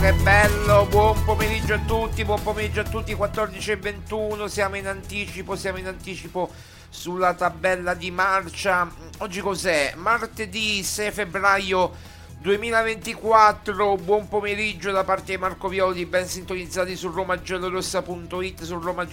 che bello! Buon pomeriggio a tutti, buon pomeriggio a tutti, 14 e 21, siamo in anticipo, siamo in anticipo sulla tabella di marcia. Oggi cos'è? Martedì 6 febbraio 2024, buon pomeriggio da parte di Marco Violi, ben sintonizzati su romagiallorossa.it, su Roma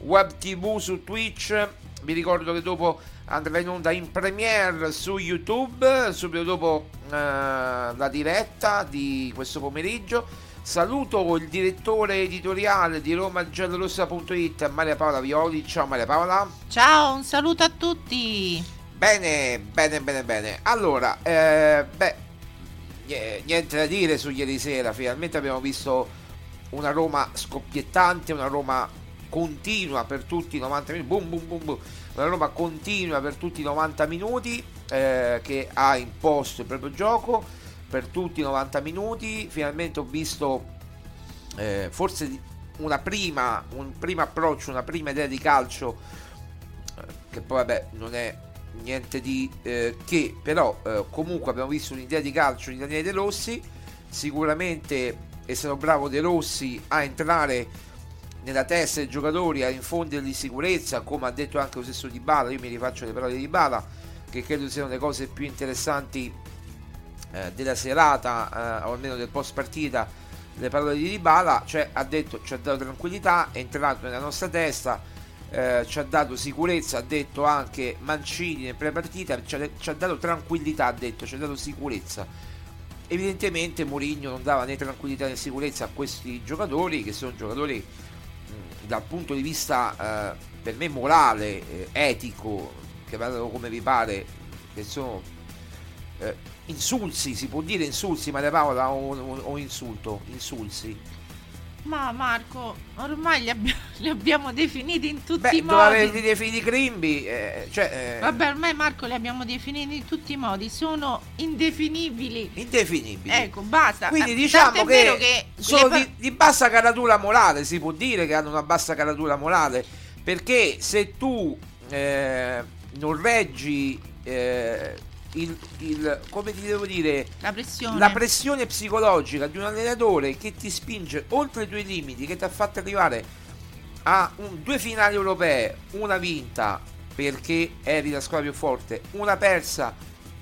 Web TV, su Twitch. Vi ricordo che dopo andrà in onda in premiere su YouTube, subito dopo eh, la diretta di questo pomeriggio. Saluto il direttore editoriale di romagiallorossa.it, Maria Paola Violi. Ciao Maria Paola. Ciao, un saluto a tutti. Bene, bene, bene, bene. Allora, eh, beh, nie- niente da dire su ieri sera. Finalmente abbiamo visto una Roma scoppiettante, una Roma continua per tutti i 90 minuti. Boom, boom, boom, boom. Una Roma continua per tutti i 90 minuti eh, che ha imposto il proprio gioco per tutti i 90 minuti. Finalmente ho visto eh, forse una prima, un primo approccio, una prima idea di calcio eh, che poi vabbè non è niente di eh, che, però eh, comunque abbiamo visto un'idea di calcio di Daniele De Rossi, sicuramente è stato bravo De Rossi a entrare nella testa dei giocatori, a infondergli sicurezza, come ha detto anche lo stesso Di Bala, io mi rifaccio le parole di Bala, che credo siano le cose più interessanti eh, della serata, eh, o almeno del post partita, le parole di Dybala, cioè ha detto ci ha dato tranquillità, è entrato nella nostra testa, eh, ci ha dato sicurezza, ha detto anche Mancini nel pre-partita, ci ha, ci ha dato tranquillità, ha detto, ci ha dato sicurezza. Evidentemente Mourinho non dava né tranquillità né sicurezza a questi giocatori, che sono giocatori dal punto di vista eh, per me morale, eh, etico, che vadano come vi pare, che sono eh, insulsi, si può dire insulsi, Maria Paola, o, o- o insulto? Insulsi. Ma Marco, ormai li, abbi- li abbiamo definiti in tutti Beh, i dove avete modi. definiti Grimby, eh, cioè... eh, Vabbè, ormai Marco li abbiamo definiti in tutti i modi, sono indefinibili. indefinibili. Ecco, basta. Quindi Eh, diciamo che, che sono di, di bassa caratura morale, si può dire che hanno una bassa caratura morale, perché se tu eh, non reggi eh, il, il- come ti devo dire La pressione. la pressione psicologica di un allenatore che ti spinge oltre i tuoi limiti, che ti ha fatto arrivare a un- due finali europee, una vinta perché eri la squadra più forte, una persa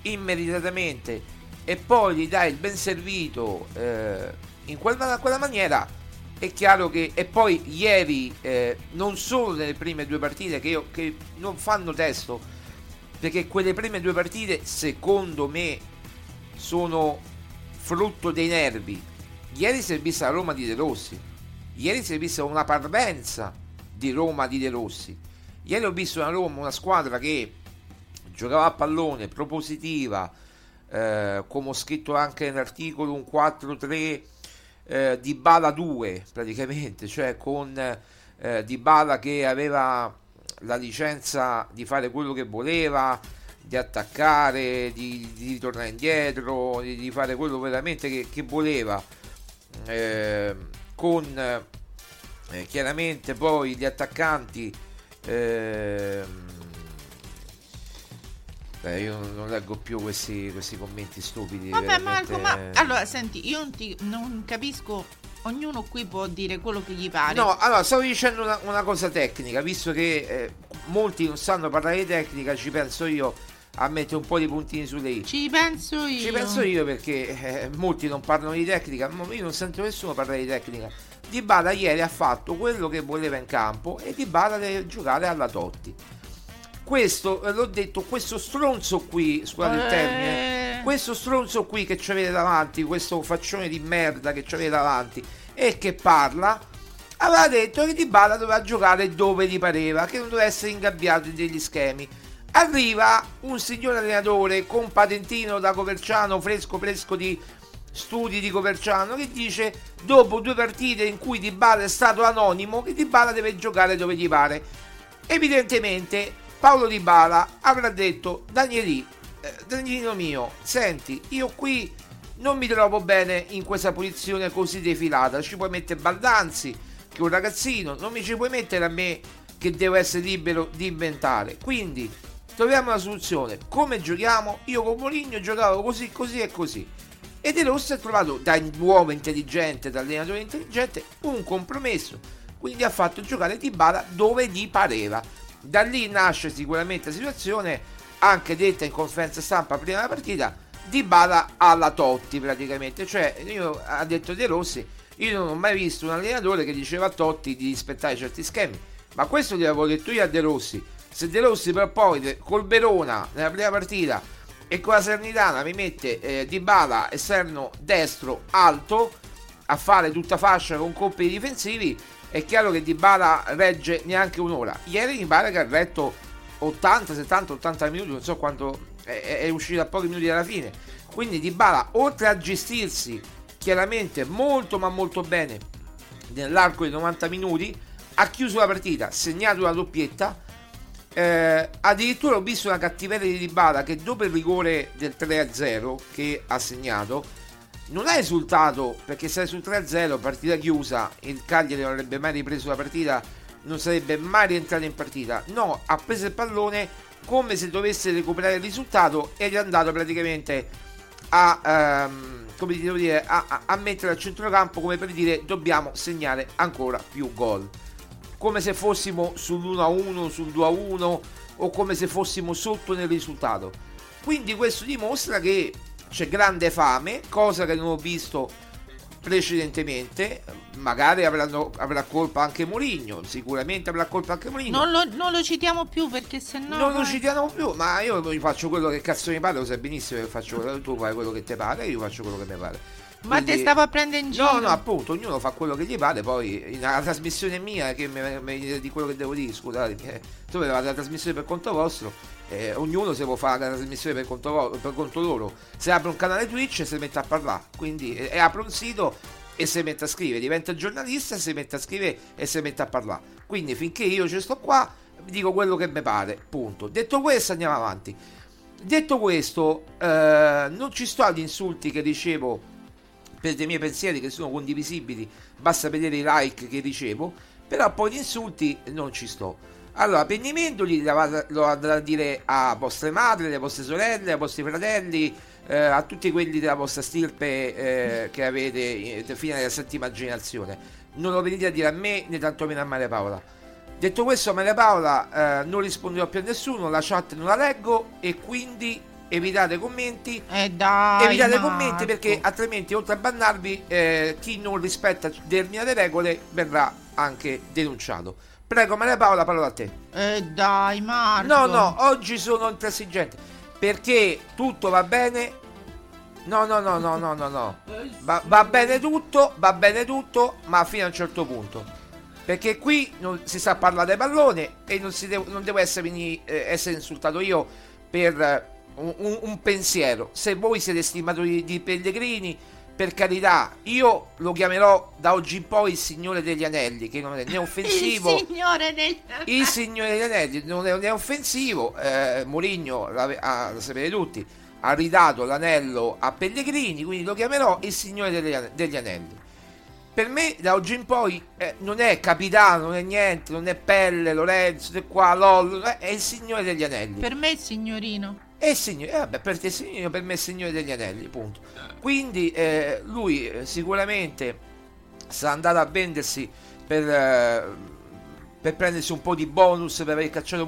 immeritatamente e poi gli dai il ben servito eh, in quella, quella maniera, è chiaro che e poi ieri eh, non solo nelle prime due partite che, io, che non fanno testo perché quelle prime due partite secondo me sono frutto dei nervi. Ieri si è vista la Roma di De Rossi. Ieri si è vista una parvenza di Roma di De Rossi. Ieri ho visto una Roma una squadra che giocava a pallone propositiva eh, come ho scritto anche nell'articolo un 4-3 eh, di Bala 2 praticamente, cioè con eh, Di Bala che aveva la licenza di fare quello che voleva, di attaccare, di, di ritornare indietro, di, di fare quello veramente che, che voleva, eh, con eh, chiaramente poi gli attaccanti. ehm, Beh, io non- non leggo più questi, questi commenti stupidi. Vabbè veramente- Marco, ma allora senti, io non, ti- non capisco, ognuno qui può dire quello che gli pare. No, allora stavo dicendo una, una cosa tecnica, visto che eh, molti non sanno parlare di tecnica, ci penso io a mettere un po' di puntini sulle i. Ci penso io. Ci penso io perché eh, molti non parlano di tecnica, ma io non sento nessuno parlare di tecnica. Di Bala ieri ha fatto quello che voleva in campo e Di Bala deve giocare alla Totti. Questo, eh, l'ho detto, questo stronzo qui, scusate il termine, Eh. questo stronzo qui che ci avete davanti, questo faccione di merda che ci avete davanti e che parla, aveva detto che Di Bala doveva giocare dove gli pareva, che non doveva essere ingabbiato in degli schemi. Arriva un signor allenatore con patentino da Coverciano, fresco fresco di studi di Coverciano, che dice dopo due partite in cui Di Bala è stato anonimo, che Di Bala deve giocare dove gli pare. Evidentemente Paolo Di Bala avrà detto Danieli, eh, Danielino mio, senti, io qui non mi trovo bene in questa posizione così defilata, ci puoi mettere Baldanzi, che è un ragazzino, non mi ci puoi mettere a me che devo essere libero di inventare. Quindi troviamo una soluzione. Come giochiamo? Io con Moligno giocavo così, così e così. E De Rossi ha trovato da uomo intelligente, da allenatore intelligente, un compromesso. Quindi ha fatto giocare Dybala dove gli pareva. Da lì nasce sicuramente la situazione, anche detta in conferenza stampa prima della partita, Dybala alla Totti praticamente. Cioè, io, ha detto De Rossi, io non ho mai visto un allenatore che diceva a Totti di rispettare certi schemi. Ma questo gliel'avevo detto io a De Rossi. Se De Rossi però poi col Verona nella prima partita e con la Sernitana mi mette eh, Dybala esterno destro alto a fare tutta fascia con compiti difensivi è chiaro che Dybala regge neanche un'ora. Ieri pare che ha retto 80, 70, 80 minuti non so quanto è, è uscito a pochi minuti dalla fine. Quindi Dybala oltre a gestirsi chiaramente molto ma molto bene nell'arco di 90 minuti ha chiuso la partita segnato la doppietta. Eh, addirittura ho visto una cattiveria di Dybala che dopo il rigore del 3-0 che ha segnato non ha esultato perché sei sul 3-0 partita chiusa il Cagliari non avrebbe mai ripreso la partita non sarebbe mai rientrato in partita no ha preso il pallone come se dovesse recuperare il risultato ed è andato praticamente a ehm, dire a, a- a mettere al centrocampo come per dire dobbiamo segnare ancora più gol come se fossimo sull'1-1, sul 2-1 o come se fossimo sotto nel risultato. Quindi questo dimostra che c'è grande fame, cosa che non ho visto precedentemente. Magari avranno- avrà colpa anche Mourinho, sicuramente avrà colpa anche Mourinho. Non lo, non lo citiamo più perché sennò. non lo citiamo più, ma io faccio quello che cazzo mi pare, lo sai benissimo che faccio quello, tu fai quello che ti pare, io faccio quello che mi pare. Ma te Quindi- stavo a prendere in giro. No, no, appunto, ognuno fa quello che gli pare, poi la trasmissione mia che mi, mi- di quello che devo dire, scusate, eh, tu fate la trasmissione per conto vostro, eh, ognuno se può fare la trasmissione per conto, per conto loro, se apre un canale Twitch si mette a parlare, quindi eh, e apre un sito e si mette a scrivere, diventa giornalista e si mette a scrivere e si mette a parlare. Quindi finché io ci sto qua, dico quello che mi pare, punto. Detto questo andiamo avanti. Detto questo, eh, non ci sto agli insulti che ricevo per dei miei pensieri che sono condivisibili, basta vedere i like che ricevo, però poi gli insulti non ci sto. Allora, Pennimendoli lo andrà a dire a vostre madri, alle vostre sorelle, ai vostri fratelli, eh, a tutti quelli della vostra stirpe eh, che avete eh, fino alla settima generazione. Non lo venite a dire a me né tantomeno a Maria Paola. Detto questo, Maria Paola, eh, non risponderò più a nessuno, la chat non la leggo e quindi evitate commenti. Eh dai, evitate Marco. commenti perché altrimenti oltre a bannarvi eh, chi non rispetta determinate regole verrà anche denunciato. Prego Maria Paola, parola a te. Eh dai, Marco. No, no, oggi sono intransigente perché tutto va bene. No, no, no, no, no, no, no. Va, va bene tutto, va bene tutto, ma fino a un certo punto. Perché qui non si sa parlare di pallone e non, si devo, non devo essere, eh, essere insultato io per eh, un- un pensiero. Se voi siete stimatori di Pellegrini, per carità, io lo chiamerò da oggi in poi il Signore degli Anelli, che non è né offensivo. Il signore del... Il Signore degli Anelli non è, è offensivo. Eh, Mourinho, la, lo sapete tutti, ha ridato l'anello a Pellegrini, quindi lo chiamerò il Signore degli, degli Anelli. Per me, da oggi in poi, eh, non è capitano, non è niente, non è Pelle, Lorenzo, di qua, Lollo, è il Signore degli Anelli. Per me il signorino. E signore, eh, vabbè, per te signore, per me è signore degli anelli, punto. Quindi eh, lui eh, sicuramente sarà andato a vendersi per, eh, per prendersi un po' di bonus per aver cacciato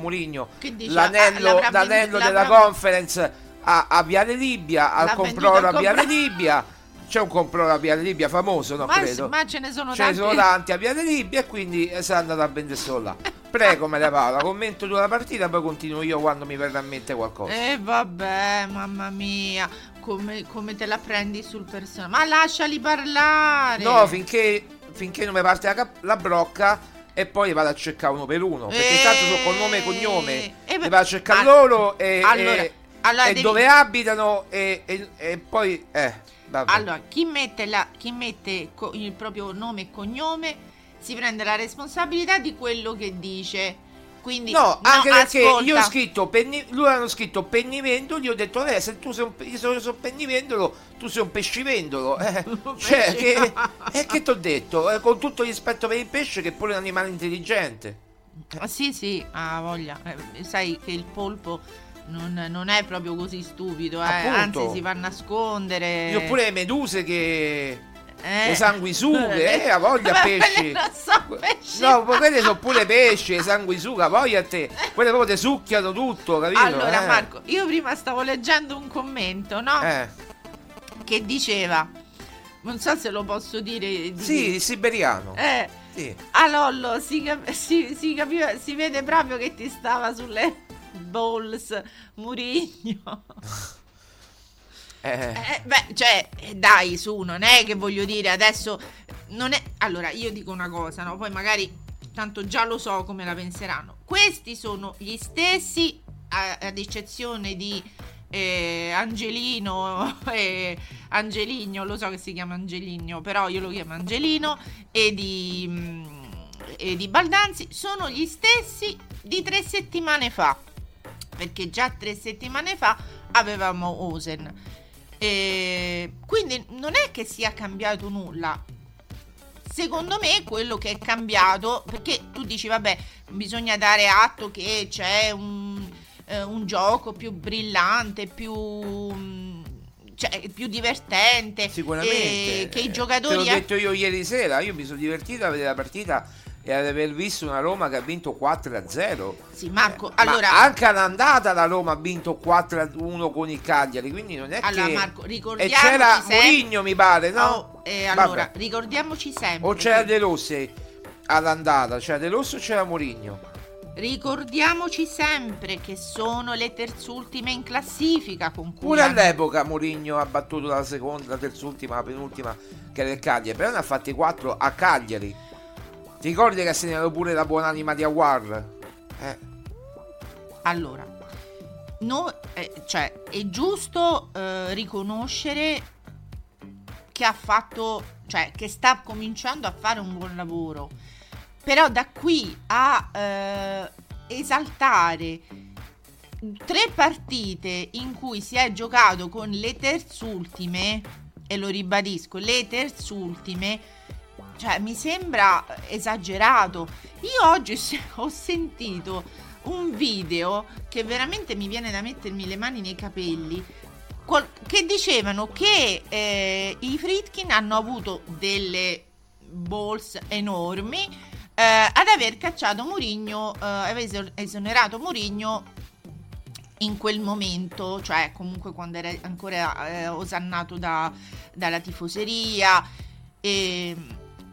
dice? L'anello, Ah, l'anello della conference a, a Viale Libia, al comproro a Viale Libia. C'è un comproro a Viale Libia famoso, no? ma, credo. ma ce ne sono Ce ne tanti. sono tanti a Viale Libia e quindi eh, sarà andato a venderselo là. Prego Maria Paola, commento tu la partita, poi continuo io quando mi verrà in mente qualcosa. Eh vabbè, mamma mia, come, come te la prendi sul personaggio? Ma lasciali parlare. No, finché, finché non mi parte la, cap- la brocca e poi vado a cercare uno per uno. Perché Eh, intanto sono col nome e cognome. eh, E beh, vado a cercare al- loro e, allora- e- allora e devi- dove abitano e, e- e poi... Eh, vabbè. Allora, chi mette, la- chi mette co- il proprio nome e cognome si prende la responsabilità di quello che dice. Quindi, No, anche perché ascolta. io ho scritto penni, lui hanno scritto pennivendolo, gli ho detto eh, se tu sei un, io sono, sono pennivendolo, tu sei un pescivendolo. Eh, cioè, che, eh, che ti ho detto? Eh, con tutto il rispetto per il pesce, che è pure un animale intelligente. Ah, sì, sì, ha voglia. Eh, sai che il polpo non, non è proprio così stupido, eh, anzi si va a nascondere. Io pure le meduse che. Eh. Le sanguisughe, eh, ha voglia Ma pesci. non so pesci. No, quelle sono pure pesci, le sanguisuga, poi a te. Quelle proprio te succhiano tutto, capito? Allora, Eh. Marco, io prima stavo leggendo un commento, no? Eh. Che diceva, non so se lo posso dire. di- Sì, il siberiano. Eh, Sì. a Lollo si, cap- si- si capiva, si vede proprio che ti stava sulle balls Murigno. Eh. Eh, beh, cioè, eh, dai, su, non è che voglio dire adesso. Non è. Allora, io dico una cosa, no? Poi magari, tanto già lo so come la penseranno. Questi sono gli stessi, a- ad eccezione di eh, Angelino e Angeligno, lo so che si chiama Angeligno, però io lo chiamo Angelino e di, mm, e di Baldanzi, sono gli stessi di tre settimane fa. Perché già tre settimane fa avevamo Osen. E quindi non è che sia cambiato nulla. Secondo me quello che è cambiato, perché tu dici vabbè, bisogna dare atto che c'è un, eh, un gioco più brillante, più, mm, cioè, più divertente, Sicuramente. e che i Eh, giocatori... Te l'ho detto io ieri sera, io mi sono divertito a vedere la partita e ad aver visto una Roma che ha vinto 4-0. Sì, Marco, Eh, Ma allora... anche all'andata la Roma ha vinto 4-1 con il Cagliari, quindi non è Allora, che... Marco, e ricordiamoci c'era sempre- Mourinho mi pare, no? Oh, eh, allora, Vabbè. ricordiamoci sempre... O c'era De Rossi all'andata, c'era De Rossi o c'era Mourinho? Ricordiamoci sempre che sono le terzultime in classifica con cui Pure hanno- all'epoca Mourinho ha battuto la seconda, la terzultima, la penultima che era il Cagliari, però ne ha fatti 4 a Cagliari. Ti ricordi che ha segnato pure la buonanima di Aguar? Eh. Allora, no, eh, cioè, è giusto eh, riconoscere che ha fatto, cioè, che sta cominciando a fare un buon lavoro. Però da qui a eh, esaltare tre partite in cui si è giocato con le terzultime, e lo ribadisco, le terzultime, cioè, mi sembra esagerato. Io oggi ho sentito un video che veramente mi viene da mettermi le mani nei capelli. Che dicevano che eh, i Fritkin hanno avuto delle balls enormi eh, ad aver cacciato Mourinho, eh, aver esonerato Mourinho in quel momento, cioè comunque quando era ancora eh, osannato da- dalla tifoseria. E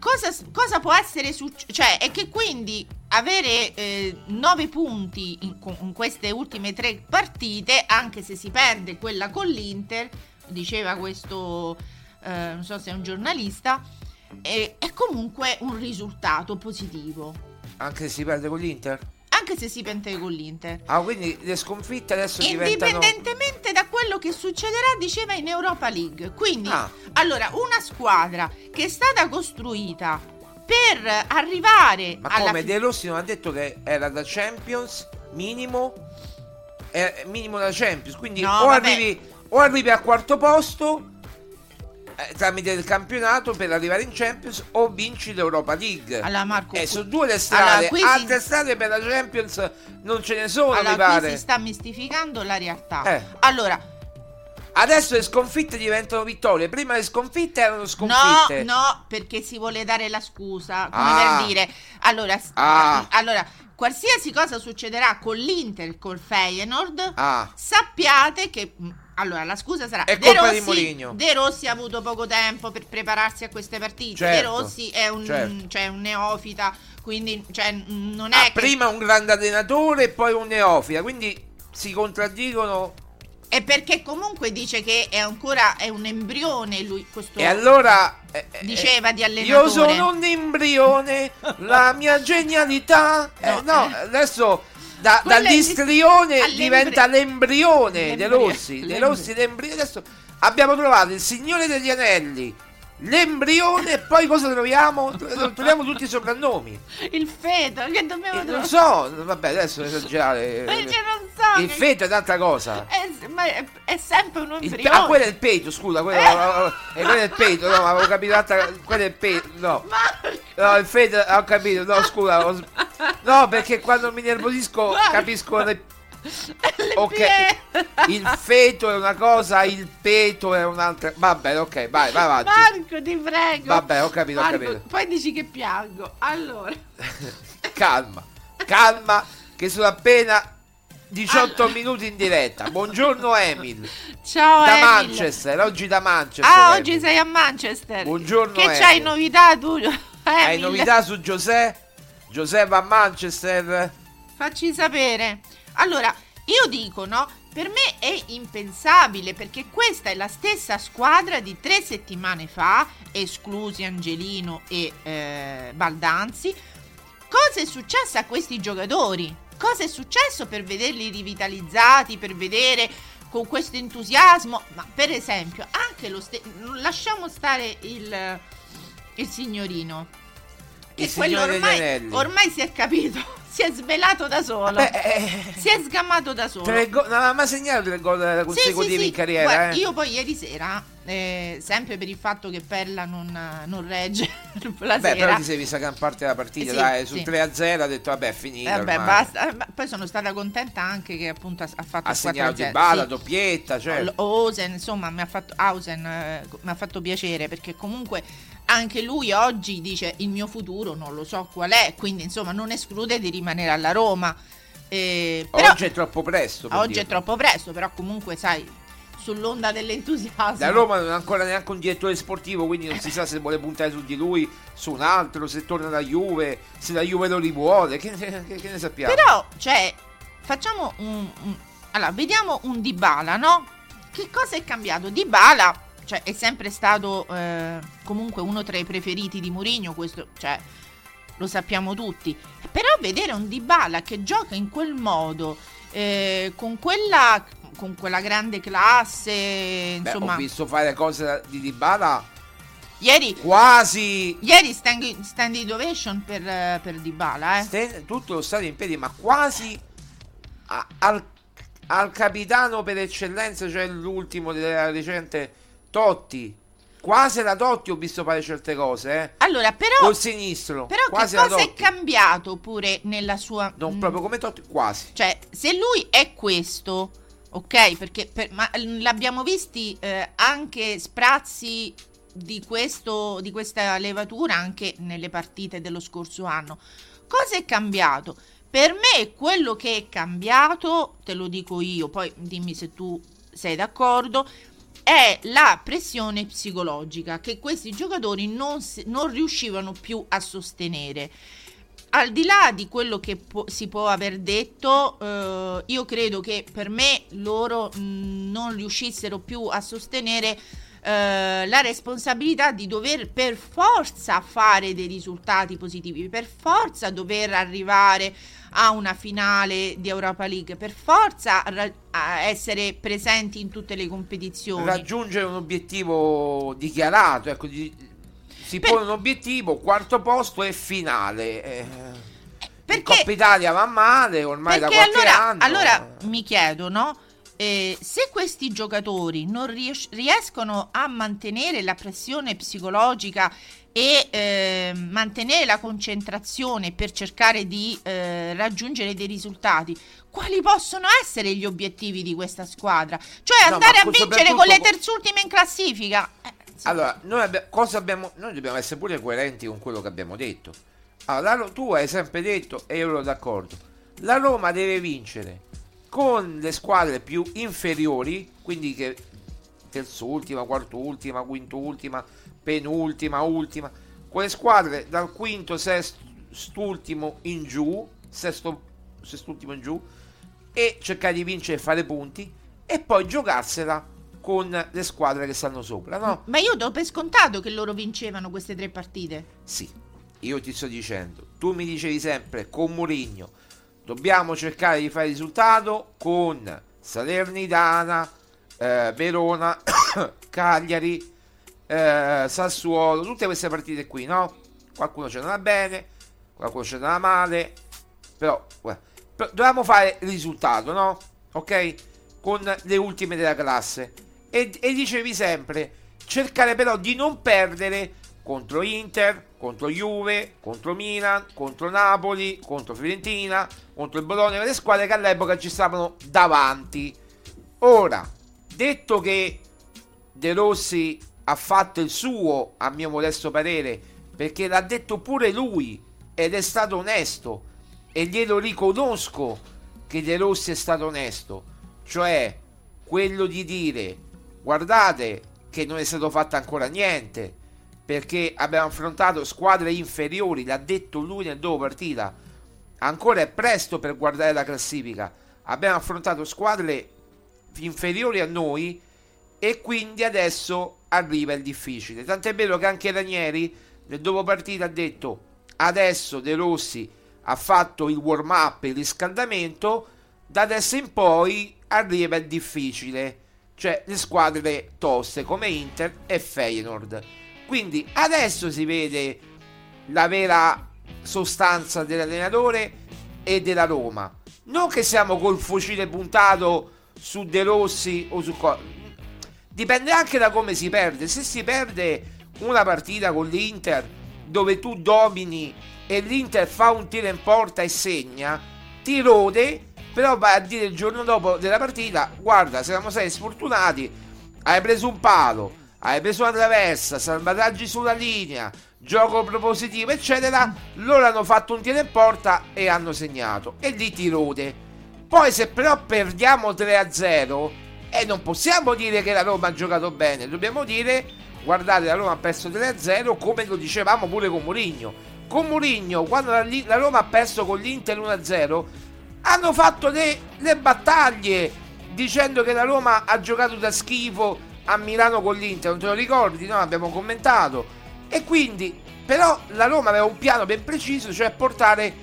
cosa, cosa può essere successo? Cioè, è che quindi avere eh, 9 punti in, in queste ultime tre partite, anche se si perde quella con l'Inter, diceva questo, eh, non so se è un giornalista, è, è comunque un risultato positivo. Anche se si perde con l'Inter? Anche se si perde con l'Inter. Ah, quindi le sconfitte adesso diventano... Indipendentemente da quello che succederà, diceva in Europa League. Quindi, Ah. allora, una squadra che è stata costruita per arrivare Ma alla come De Rossi non ha detto che era da Champions minimo? È minimo da Champions, quindi No, o, vabbè. arrivi, o arrivi al quarto posto eh, tramite il campionato per arrivare in Champions o vinci l'Europa League. Allora, Marco, eh, sono due le strade, Allora, si- altre strade per la Champions non ce ne sono, mi allora, qui pare. si sta mistificando la realtà. Eh. Allora, Adesso le sconfitte diventano vittorie, prima le sconfitte erano no, sconfitte. no, perché si vuole dare la scusa, come Ah. per dire, allora, Ah. allora, qualsiasi cosa succederà con l'Inter, col Feyenoord, Ah. sappiate che mh, allora la scusa sarà È De colpa di Rossi, Mourinho. De Rossi ha avuto poco tempo per prepararsi a queste partite. Certo, De Rossi è un, certo. cioè, un neofita, quindi cioè, non è Ah, che prima un grande allenatore e poi un neofita, quindi si contraddicono. è perché comunque dice che è ancora è un embrione lui questo E allora eh, eh, diceva di Io allenatore. sono un embrione, la mia genialità. eh, No, no, eh. adesso da, dall'istrione diventa l'embrione De L'embrio- Rossi. De Rossi, l'embrione. Adesso abbiamo trovato il Signore degli Anelli, l'embrione e poi cosa troviamo? Tro- Troviamo tutti i soprannomi. il feto che dobbiamo Eh, non trovare. so, vabbè, adesso esagerare. Ma io non so. Il che- feto è un'altra cosa. è, ma è, è sempre un Il embrione. ah, quello è il peto, scusa, quello, Eh. eh, quello è il peto, no, avevo capito l'altra, quello è il peto, no. Marco, No, il feto, ho capito, no, scusa, ho no, perché quando mi nervosisco capisco le... Ok, il feto è una cosa, il peto è un'altra... Vabbè, ok, vai, vai avanti. Marco, ti prego. Vabbè, ho capito, ho Marco, capito. Poi dici che piango. Allora, Calma, calma, che sono appena 18 minuti in diretta. Buongiorno Emil, ciao da Emil. Manchester, oggi da Manchester. Ah, Emil. oggi sei a Manchester. Buongiorno, Che Emil. c'hai novità tu? Hai Emil? novità su Giuseppe? Giuseppe va a Manchester? Facci sapere. Allora, io dico, no? Per me è impensabile perché questa è la stessa squadra di tre settimane fa, esclusi Angelino e eh, Baldanzi. Cosa è successo a questi giocatori? Cosa è successo per vederli rivitalizzati, per vedere con questo entusiasmo? Ma per esempio, anche lo stesso... Lasciamo stare il, il signorino. Che Il quello ormai, ormai si è capito, si è svelato da solo. Beh, eh, Si è sgammato da solo. go- non aveva mai segnato tre gol Sì, sì, consecutivi sì. in carriera. Guarda, eh. Io poi ieri sera, eh, sempre per il fatto che Perla non, non regge la Beh, sera. però ti sei vista gran parte della partita, Sì, dai, sul sì. 3-0 ha detto vabbè è finita Eh, vabbè, basta. Eh, Poi sono stata contenta anche che appunto ha, fatto Ha segnato 4-0. di bala, Sì. doppietta, cioè. Osen, insomma, mi ha fatto Hausen, eh, mi ha fatto piacere perché comunque anche lui oggi dice il mio futuro non lo so qual è, quindi insomma non esclude di rimanere alla Roma. Eh, però Oggi è troppo presto. oggi è dirlo. troppo presto, però comunque sai, sull'onda dell'entusiasmo. Da Roma non ha ancora neanche un direttore sportivo, quindi non si sa se vuole puntare su di lui, su un altro, se torna da Juve, se la Juve lo rivuole, che, che- che ne sappiamo? Però, cioè, facciamo un, un- Allora, vediamo un Dybala, no? Che cosa è cambiato? Dybala, cioè, è sempre stato eh, comunque uno tra i preferiti di Mourinho, questo, cioè, lo sappiamo tutti. Però vedere un Dybala che gioca in quel modo, eh, con quella... Con quella grande classe, Beh, insomma, ho visto fare cose di Dybala ieri, quasi ieri standing, standing ovation per, per Dybala, eh. Sten- tutto lo stadio in piedi, ma quasi a- al, al capitano per eccellenza, cioè l'ultimo della recente Totti. quasi la Totti ho visto fare certe cose, eh. Allora, però, Col sinistro. però quasi che cosa è cambiato pure nella sua... Non mm, proprio come Totti, quasi. Cioè, se lui è questo, ok, perché per- ma l'abbiamo visti eh, anche sprazzi di, questo, di questa levatura anche nelle partite dello scorso anno. Cosa è cambiato? Per me quello che è cambiato, te lo dico io, poi dimmi se tu sei d'accordo, è la pressione psicologica che questi giocatori non, non riuscivano più a sostenere. Al di là di quello che può- si può aver detto, eh, io credo che per me loro mh, non riuscissero più a sostenere eh, la responsabilità di dover per forza fare dei risultati positivi, per forza dover arrivare a una finale di Europa League, per forza ra- essere presenti in tutte le competizioni. Raggiungere un obiettivo dichiarato, ecco, di- si Per- pone un obiettivo, quarto posto e finale. Eh, Perché- Coppa Italia va male ormai da qualche allora, anno. allora mi chiedo, no? Eh, se questi giocatori non ries- riescono a mantenere la pressione psicologica e eh, mantenere la concentrazione per cercare di eh, raggiungere dei risultati, quali possono essere gli obiettivi di questa squadra? Cioè No, andare a vincere con le terzultime in classifica? Eh, sì. Allora, noi, abbia- cosa abbiamo, noi dobbiamo essere pure coerenti con quello che abbiamo detto. Allora, tu hai sempre detto, e io ero d'accordo, la Roma deve vincere con le squadre più inferiori, quindi che terzultima, quartultima, quintultima, penultima, ultima, con le squadre dal quinto, sest'ultimo in giù, sesto, sest'ultimo in giù, e cercare di vincere e fare punti, e poi giocarsela con le squadre che stanno sopra, no? Ma io do per scontato che loro vincevano queste tre partite. Sì, io ti sto dicendo, tu mi dicevi sempre con Mourinho, dobbiamo cercare di fare risultato con Salernitana, eh, Verona, Cagliari, eh, Sassuolo, tutte queste partite qui, no? Qualcuno ce n'ha bene, qualcuno ce n'ha male, però, però dovevamo fare il risultato, no? Ok? Con le ultime della classe. E, e dicevi sempre, cercare però di non perdere contro Inter, contro Juve, contro Milan, contro Napoli, contro Fiorentina, contro il Bologna, le squadre che all'epoca ci stavano davanti. Ora, detto che De Rossi ha fatto il suo, a mio modesto parere, perché l'ha detto pure lui ed è stato onesto e glielo riconosco che De Rossi è stato onesto, cioè quello di dire guardate che non è stato fatto ancora niente perché abbiamo affrontato squadre inferiori, l'ha detto lui nel dopo partita. Ancora è presto per guardare la classifica. Abbiamo affrontato squadre inferiori a noi e quindi adesso arriva il difficile. Tant'è vero che anche Ranieri nel dopo partita ha detto adesso De Rossi ha fatto il warm up, il riscaldamento, da adesso in poi arriva il difficile, cioè le squadre toste come Inter e Feyenoord. Quindi adesso si vede la vera sostanza dell'allenatore e della Roma. Non che siamo col fucile puntato su De Rossi o su Dipende anche da come si perde. Se si perde una partita con l'Inter dove tu domini e l'Inter fa un tiro in porta e segna, ti rode, però vai a dire il giorno dopo della partita, guarda, siamo stati sfortunati, hai preso un palo, hai preso una traversa, salvataggi sulla linea, gioco propositivo, eccetera, loro hanno fatto un tiro in porta e hanno segnato, e lì ti rode. Poi se però perdiamo 3-0, e non possiamo dire che la Roma ha giocato bene, dobbiamo dire, guardate, la Roma ha perso 3-0 come lo dicevamo pure con Mourinho. Con Mourinho, quando la, la Roma ha perso con l'Inter 1-0, hanno fatto le, le battaglie dicendo che la Roma ha giocato da schifo a Milano con l'Inter, non te lo ricordi? No, abbiamo commentato. E quindi, però, la Roma aveva un piano ben preciso, cioè portare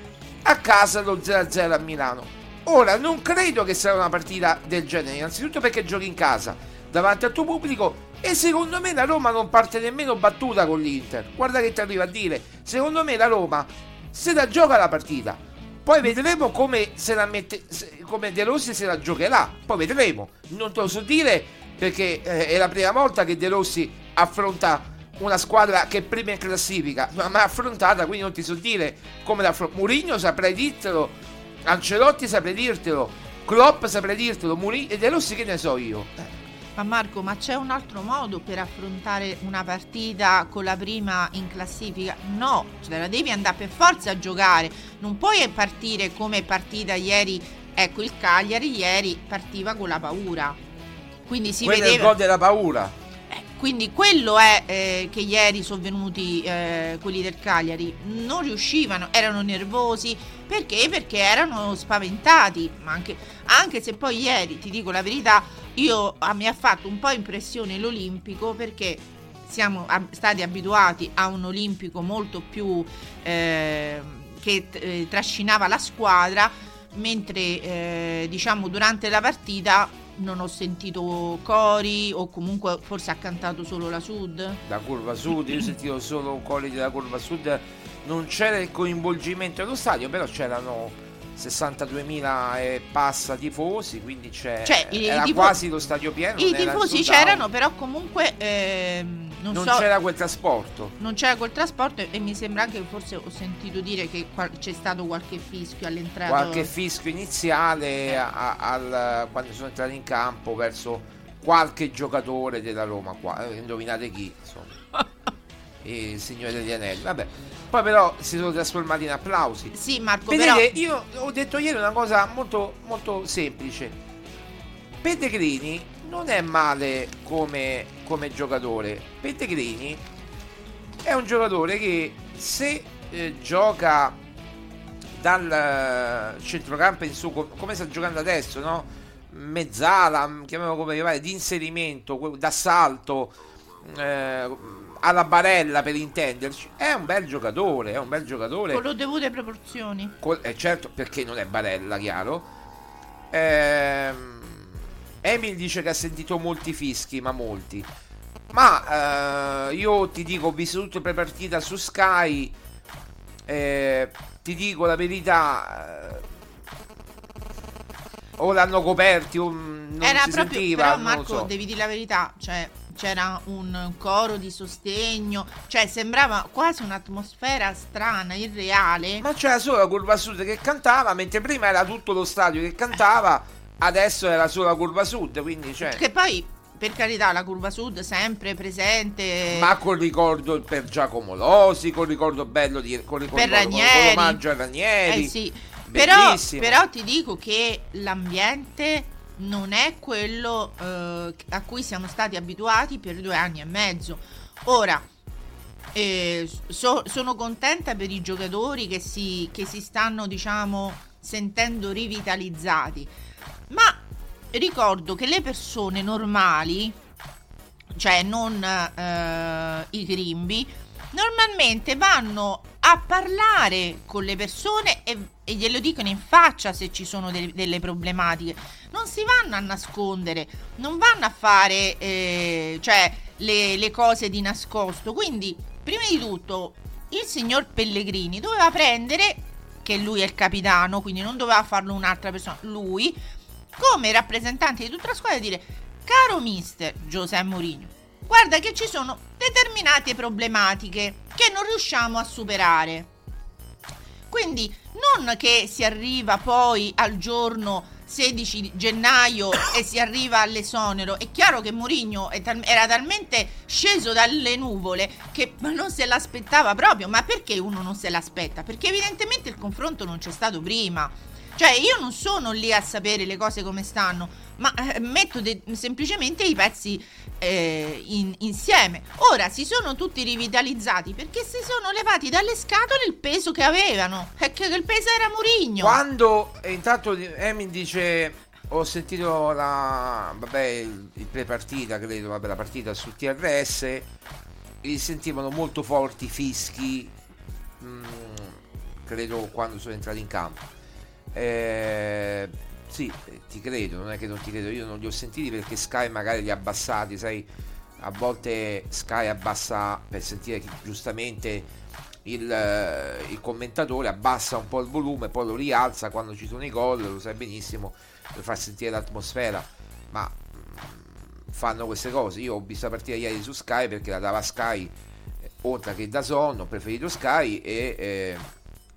a casa lo 0-0 a Milano. Ora, non credo che sarà una partita del genere, innanzitutto perché giochi in casa, davanti al tuo pubblico, e secondo me la Roma non parte nemmeno battuta con l'Inter. Guarda che ti arriva a dire, secondo me la Roma se la gioca la partita. Poi vedremo come se la mette, come De Rossi se la giocherà. Poi vedremo. Non te lo so dire perché eh, è la prima volta che De Rossi affronta una squadra che è prima in classifica, mai affrontata, quindi non ti so dire come l'affronta. Mourinho saprei dirtelo, Ancelotti saprei dirtelo, Klopp saprei dirtelo, Mourinho e De Rossi che ne so io. Eh. Ma Marco, ma c'è un altro modo per affrontare una partita con la prima in classifica? No, ce la devi andare per forza a giocare. Non puoi partire come è partita ieri. Ecco, il Cagliari ieri partiva con la paura. Quindi si Quello è il vedeva... gol della paura. Quindi quello è eh, che ieri sono venuti eh, quelli del Cagliari, non riuscivano, erano nervosi, perché? Perché erano spaventati, anche, anche se poi ieri, ti dico la verità, io ah, mi ha fatto un po' impressione l'Olimpico perché siamo stati abituati a un Olimpico molto più eh, che eh, trascinava la squadra, mentre eh, diciamo durante la partita non ho sentito cori o comunque forse ha cantato solo la Sud. La curva sud, io ho sentito solo cori della curva sud, non c'era il coinvolgimento dello stadio, però c'erano 62.000 e passa tifosi, quindi c'è, Cioè, era tifo- quasi lo stadio pieno. I tifosi c'erano, però comunque ehm, non, non so, c'era quel trasporto. non c'era quel trasporto e, mi sembra anche forse ho sentito dire che qual- c'è stato qualche fischio all'entrata. Qualche fischio iniziale a- al- quando sono entrati in campo verso qualche giocatore della Roma qua. Eh, Indovinate chi, insomma. il signore degli anelli. Vabbè. Poi però si sono trasformati in applausi. Sì, Marco, Vedete, però io ho detto ieri una cosa molto, molto semplice. Pellegrini non è male come, come giocatore. Pellegrini è un giocatore che se eh, gioca dal eh, centrocampo in su, com- come sta giocando adesso, no? Mezzala, mm, chiamiamolo come pare, di inserimento, d'assalto, eh, alla barella per intenderci, è un bel giocatore, è un bel giocatore. con le dovute proporzioni. Col- eh, certo, perché non è Barella, chiaro. Ehm, Emil dice che ha sentito molti fischi, ma molti. Ma eh, io ti dico, ho visto tutto per partita su Sky. eh, ti dico la verità. eh, o l'hanno coperti, o non Era si proprio, sentiva. però Marco, so. devi dire la verità, cioè c'era un coro di sostegno, cioè sembrava quasi un'atmosfera strana, irreale. Ma c'era solo la curva sud che cantava, mentre prima era tutto lo stadio che cantava, adesso era solo la curva sud, quindi cioè... Che poi, per carità, la curva sud sempre presente. Ma col ricordo per Giacomo Losi, col ricordo bello di col ricordo, Per con- Ranieri. con l'omaggio a Ranieri. Eh sì, però, però ti dico che l'ambiente non è quello eh, a cui siamo stati abituati per due anni e mezzo. Ora, eh, so- sono contenta per i giocatori che si, che si stanno, diciamo, sentendo rivitalizzati, ma ricordo che le persone normali, cioè non eh, i grimbi, normalmente vanno a parlare con le persone e, e glielo dicono in faccia se ci sono de- delle problematiche. Non si vanno a nascondere, non vanno a fare eh, cioè, le, le cose di nascosto. Quindi, prima di tutto, il signor Pellegrini doveva prendere, che lui è il capitano, quindi non doveva farlo un'altra persona, lui, come rappresentante di tutta la squadra, dire, caro mister Giuseppe Mourinho, guarda che ci sono determinate problematiche che non riusciamo a superare. Quindi non che si arriva poi al giorno 16 gennaio e si arriva all'esonero. È chiaro che Mourinho era talmente sceso dalle nuvole che non se l'aspettava proprio. Ma perché uno non se l'aspetta? Perché evidentemente il confronto non c'è stato prima. Cioè, io non sono lì a sapere le cose come stanno, ma eh, metto de- semplicemente i pezzi eh, in- insieme. Ora si sono tutti rivitalizzati perché si sono levati dalle scatole il peso che avevano. E che il peso era Murigno. Quando e intanto Emin dice ho sentito la vabbè il, il pre-partita, credo, vabbè la partita su TRS li sentivano molto forti i fischi mm, credo quando sono entrati in campo. Eh, sì, eh, ti credo, non è che non ti credo, io non li ho sentiti perché Sky magari li ha abbassati, sai, a volte Sky abbassa per sentire giustamente il, eh, il commentatore abbassa un po' il volume, poi lo rialza quando ci sono i gol, lo sai benissimo, per far sentire l'atmosfera, ma mm, fanno queste cose. Io ho visto la partita ieri su Sky perché la dava Sky eh, oltre che da Son, ho preferito Sky e eh,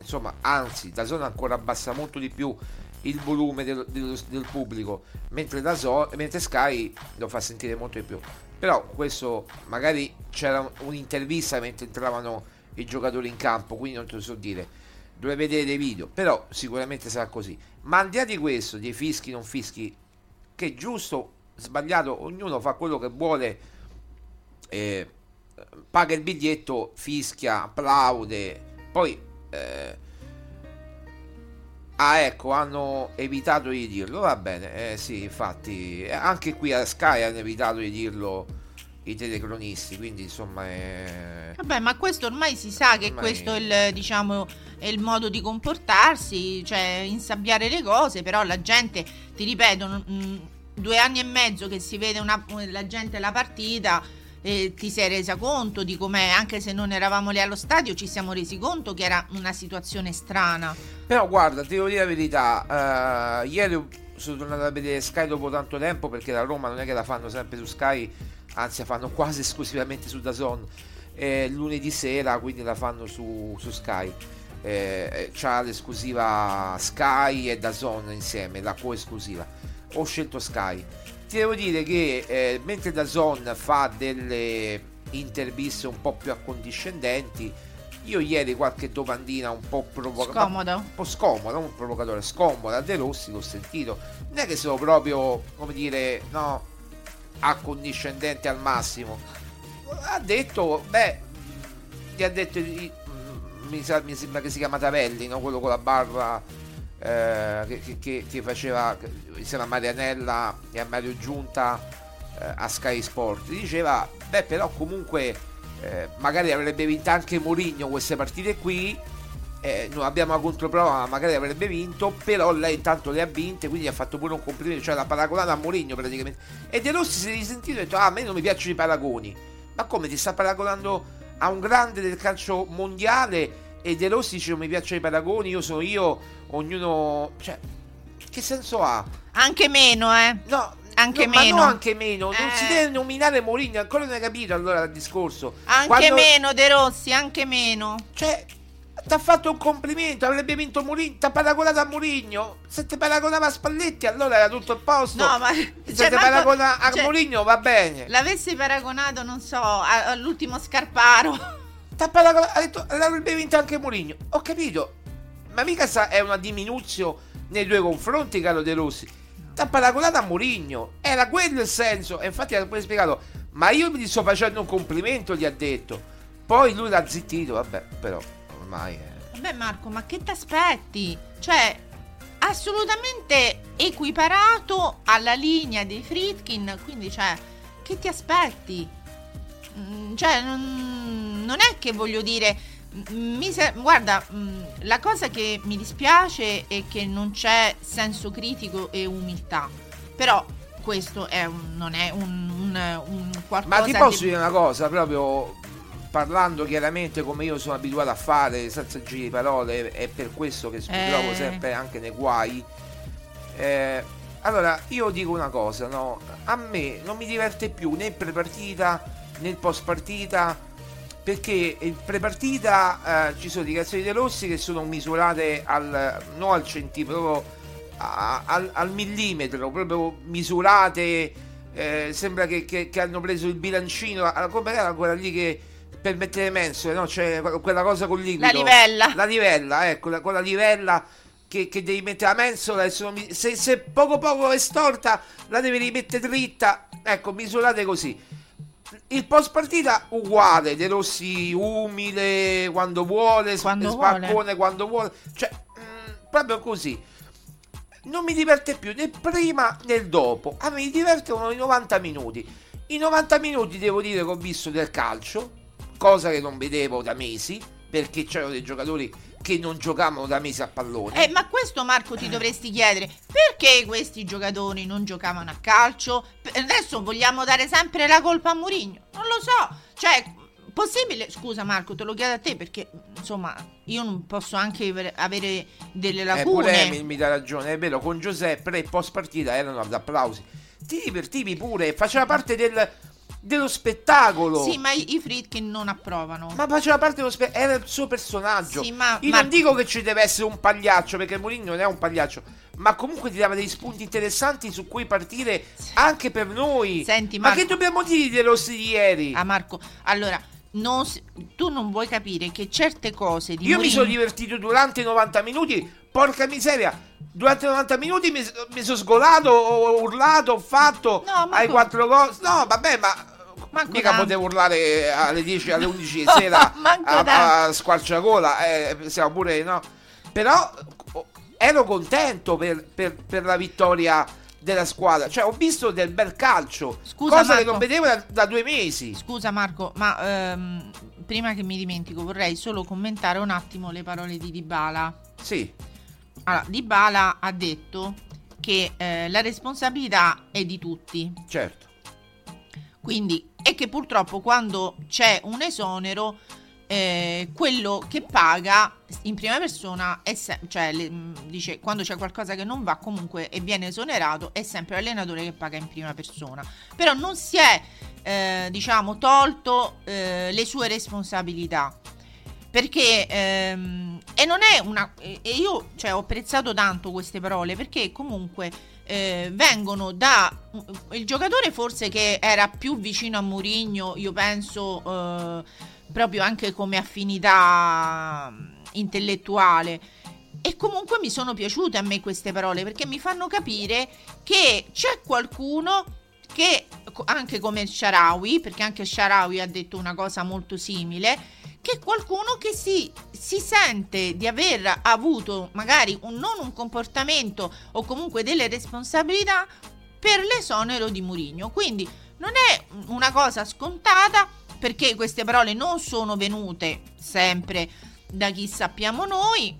insomma, anzi, da Son ancora abbassa molto di più il volume del, del, del pubblico, mentre, da Zone, mentre Sky lo fa sentire molto di più. Però questo magari c'era un'intervista mentre entravano i giocatori in campo, quindi non te lo so dire. Dovrei vedere dei video, però sicuramente sarà così. Ma al di là di questo, dei fischi, non fischi, che giusto, sbagliato, ognuno fa quello che vuole, eh, paga il biglietto, fischia, applaude, poi eh, Ah, ecco, hanno evitato di dirlo. Va bene, eh, sì, infatti, eh, anche qui a Sky hanno evitato di dirlo i telecronisti, quindi insomma è... Vabbè, ma questo ormai si sa che ormai... questo è il, diciamo, è il modo di comportarsi, cioè insabbiare le cose, però la gente, ti ripeto, mh, due anni e mezzo che si vede una, la gente la partita eh, ti sei resa conto di com'è, anche se non eravamo lì allo stadio, ci siamo resi conto che era una situazione strana. Però guarda, ti devo dire la verità, uh, ieri sono tornato a vedere Sky dopo tanto tempo perché la Roma non è che la fanno sempre su Sky, anzi la fanno quasi esclusivamente su Dazon. Eh, lunedì sera, quindi la fanno su, su Sky. Eh, eh c'ha l'esclusiva Sky e Dazon insieme, la co-esclusiva. Ho scelto Sky ti devo dire che eh, mentre da Zon fa delle interviste un po' più accondiscendenti, io ieri qualche domandina un po' provocatoria, un po' scomoda, un provocatore scomoda De Rossi l'ho sentito. Non è che sono proprio, come dire, no, accondiscendente al massimo. Ha detto, beh, gli ha detto, mi, mi sembra che si chiama Tavelli, no? quello con la barba eh, che, che, che, faceva insieme a Marianella e a Mario Giunta eh, a Sky Sport diceva beh però comunque eh, magari avrebbe vinto anche Mourinho queste partite qui eh, non abbiamo la controprova ma magari avrebbe vinto però lei intanto le ha vinte quindi ha fatto pure un complimento cioè la paragonata a Mourinho praticamente. E De Rossi si è risentito e ha detto ah a me non mi piacciono i paragoni. Ma come ti sta paragonando a un grande del calcio mondiale? E De Rossi dice non mi piacciono i paragoni, io sono io, ognuno... Cioè, che senso ha? Anche meno, eh. No, anche no, meno. Ma no, anche meno. Non si eh. deve nominare Mourinho, ancora non hai capito allora il discorso. Anche Quando... meno, De Rossi, anche meno. Cioè, ti ha fatto un complimento, avrebbe vinto Mourinho, ti ha paragonato a Mourinho. Se ti paragonava a Spalletti, allora era tutto a posto. No, ma se cioè, ti paragona a cioè, Mourinho va bene. L'avessi paragonato, non so, all'ultimo Scarparo. Tappata, ha detto l'avrebbe vinto anche Mourinho. Ho capito, ma mica sa, è una diminuzione nei due confronti, caro De Rossi. T'ha paragonato a Mourinho, era quello il senso. E infatti ha pure spiegato, ma io mi sto facendo un complimento, gli ha detto. Poi lui l'ha zittito, vabbè, però ormai è... Vabbè Marco, ma che ti aspetti? Cioè, assolutamente equiparato alla linea dei Fritkin, quindi cioè, che ti aspetti? Mm, cioè, non, non è che voglio dire. Mi se- guarda, mm, la cosa che mi dispiace è che non c'è senso critico e umiltà. Però questo è un, non è un, un, un qualcosa. Ma ti posso di... dire una cosa, proprio parlando chiaramente come io sono abituato a fare, senza giri di parole, è per questo che mi eh... trovo sempre anche nei guai. Eh, allora, io dico una cosa, no? A me non mi diverte più né prepartita nel post partita perché in pre-partita eh, ci sono dichiarazioni dei Rossi che sono misurate al, non al centimetro, al, al, millimetro, proprio misurate. Eh, sembra che, che, che, hanno preso il bilancino, come era quella lì che per mettere mensole, no? Cioè quella cosa con liquido. La livella. La livella, ecco, la, quella livella che, che, devi mettere la mensola. Sono, se, se poco poco è storta, la devi rimettere dritta. Ecco, misurate così il post partita uguale, De Rossi umile quando vuole, quando spaccone vuole. quando vuole, cioè mh, mm, proprio così. Non mi diverte più né prima né dopo. A me mi divertono i 90 minuti. I 90 minuti devo dire che ho visto del calcio, cosa che non vedevo da mesi, perché c'erano dei giocatori che non giocavano da mesi a pallone. Eh, ma questo Marco ti dovresti chiedere, perché questi giocatori non giocavano a calcio? Adesso vogliamo dare sempre la colpa a Mourinho? Non lo so. Cioè, possibile, scusa Marco, te lo chiedo a te perché insomma io non posso anche avere delle lacune. Eh, pure mi, dà ragione, è vero, con Giuseppe e post partita erano ad applausi. ti divertivi pure, faceva parte del, dello spettacolo. Sì, ma i, i Friedkin non approvano. Ma faceva parte dello spettacolo, era il suo personaggio. Sì, ma- Io ma- non dico che ci deve essere un pagliaccio, perché Mourinho non è un pagliaccio, ma comunque ti dava degli spunti interessanti su cui partire anche per noi. Senti, ma Marco- che dobbiamo dire dei rossi di ieri? Ah, Marco, allora, non si- tu non vuoi capire che certe cose di Io mi Mourinho- sono divertito durante i 90 minuti, porca miseria. Durante i 90 minuti mi, mi sono sgolato, ho urlato, ho fatto No, ma ai tu- quattro gol. No, vabbè, ma Manco mica tanto. potevo urlare alle 10, alle 11 di sera a, a squarciagola. Eh, siamo pure, no. Però oh, ero contento per, per- per la vittoria della squadra. Cioè, ho visto del bel calcio, Scusa, cosa che Marco. non vedevo da, da due mesi. Scusa Marco, ma ehm, prima che mi dimentico vorrei solo commentare un attimo le parole di Dybala. Sì, Allora, Dybala ha detto che eh, la responsabilità è di tutti. certo. Quindi, e che purtroppo quando c'è un esonero, eh, quello che paga in prima persona è se- cioè le- mh, dice quando c'è qualcosa che non va comunque e viene esonerato è sempre l'allenatore che paga in prima persona. Però non si è eh, diciamo tolto eh, le sue responsabilità. Perché ehm, e non è una e io cioè, ho apprezzato tanto queste parole perché comunque eh, vengono da il giocatore forse che era più vicino a Mourinho io penso eh, proprio anche come affinità mm, intellettuale. E comunque mi sono piaciute a me queste parole perché mi fanno capire che c'è qualcuno che anche come Sharawi, perché anche Sharawi ha detto una cosa molto simile, che qualcuno che si, si sente di aver avuto magari un- non un comportamento o comunque delle responsabilità per l'esonero di Mourinho. Quindi non è una cosa scontata perché queste parole non sono venute sempre da chi sappiamo noi,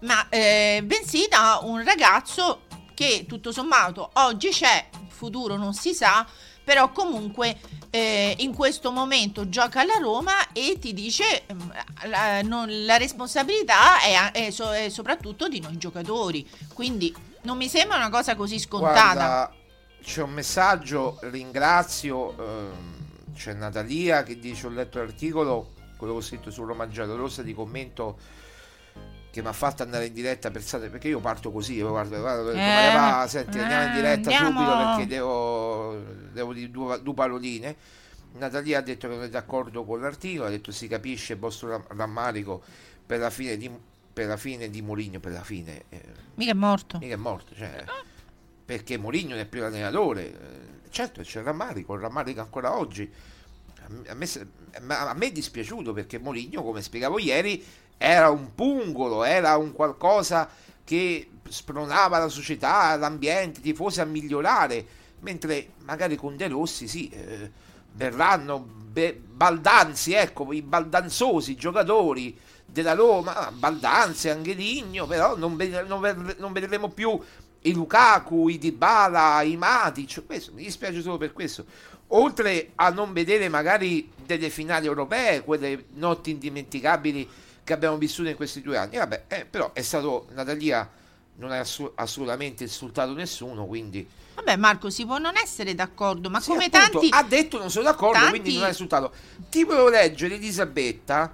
ma eh, bensì da un ragazzo che tutto sommato oggi c'è, futuro non si sa, però comunque eh, in questo momento gioca alla Roma e ti dice mm, la, non- la responsabilità è, è so- è soprattutto di noi giocatori, quindi non mi sembra una cosa così scontata. Guarda, c'è un messaggio, ringrazio. ehm, c'è Natalia che dice: Ho letto l'articolo, quello che ho scritto su Roma Giallorossa di commento che mi ha fatto andare in diretta. Pensate, perché io parto così. Io guardo, guardo, Eh, "Maria Pa, senti, andiamo in eh, diretta andiamo." subito perché devo, devo dire due, due paroline. Natalia ha detto che non è d'accordo con l'articolo, ha detto si capisce il vostro ram- rammarico per la fine di, per la fine di Mourinho, per la fine. eh, Mica è morto. mica è morto, cioè, perché Mourinho non è più l'allenatore. eh, Certo, c'è il rammarico, il rammarico ancora oggi. A me, a me è dispiaciuto perché Mourinho, come spiegavo ieri, era un pungolo, era un qualcosa che spronava la società, l'ambiente, i tifosi a migliorare, mentre magari con De Rossi sì, eh, verranno be- baldanzi, ecco, i baldanzosi giocatori della Roma, Baldanzi, Angeligno, però non, ved- non ved- non vedremo più i Lukaku, i Dybala, i Matic, questo, mi dispiace solo per questo. Oltre a non vedere magari delle finali europee, quelle notti indimenticabili che abbiamo vissuto in questi due anni, vabbè, eh, però è stato Natalia non ha assu- assolutamente insultato nessuno, quindi Vabbè Marco, si può non essere d'accordo, ma sì, come appunto, tanti... ha detto non sono d'accordo, tanti- quindi non ha insultato. Ti volevo leggere Elisabetta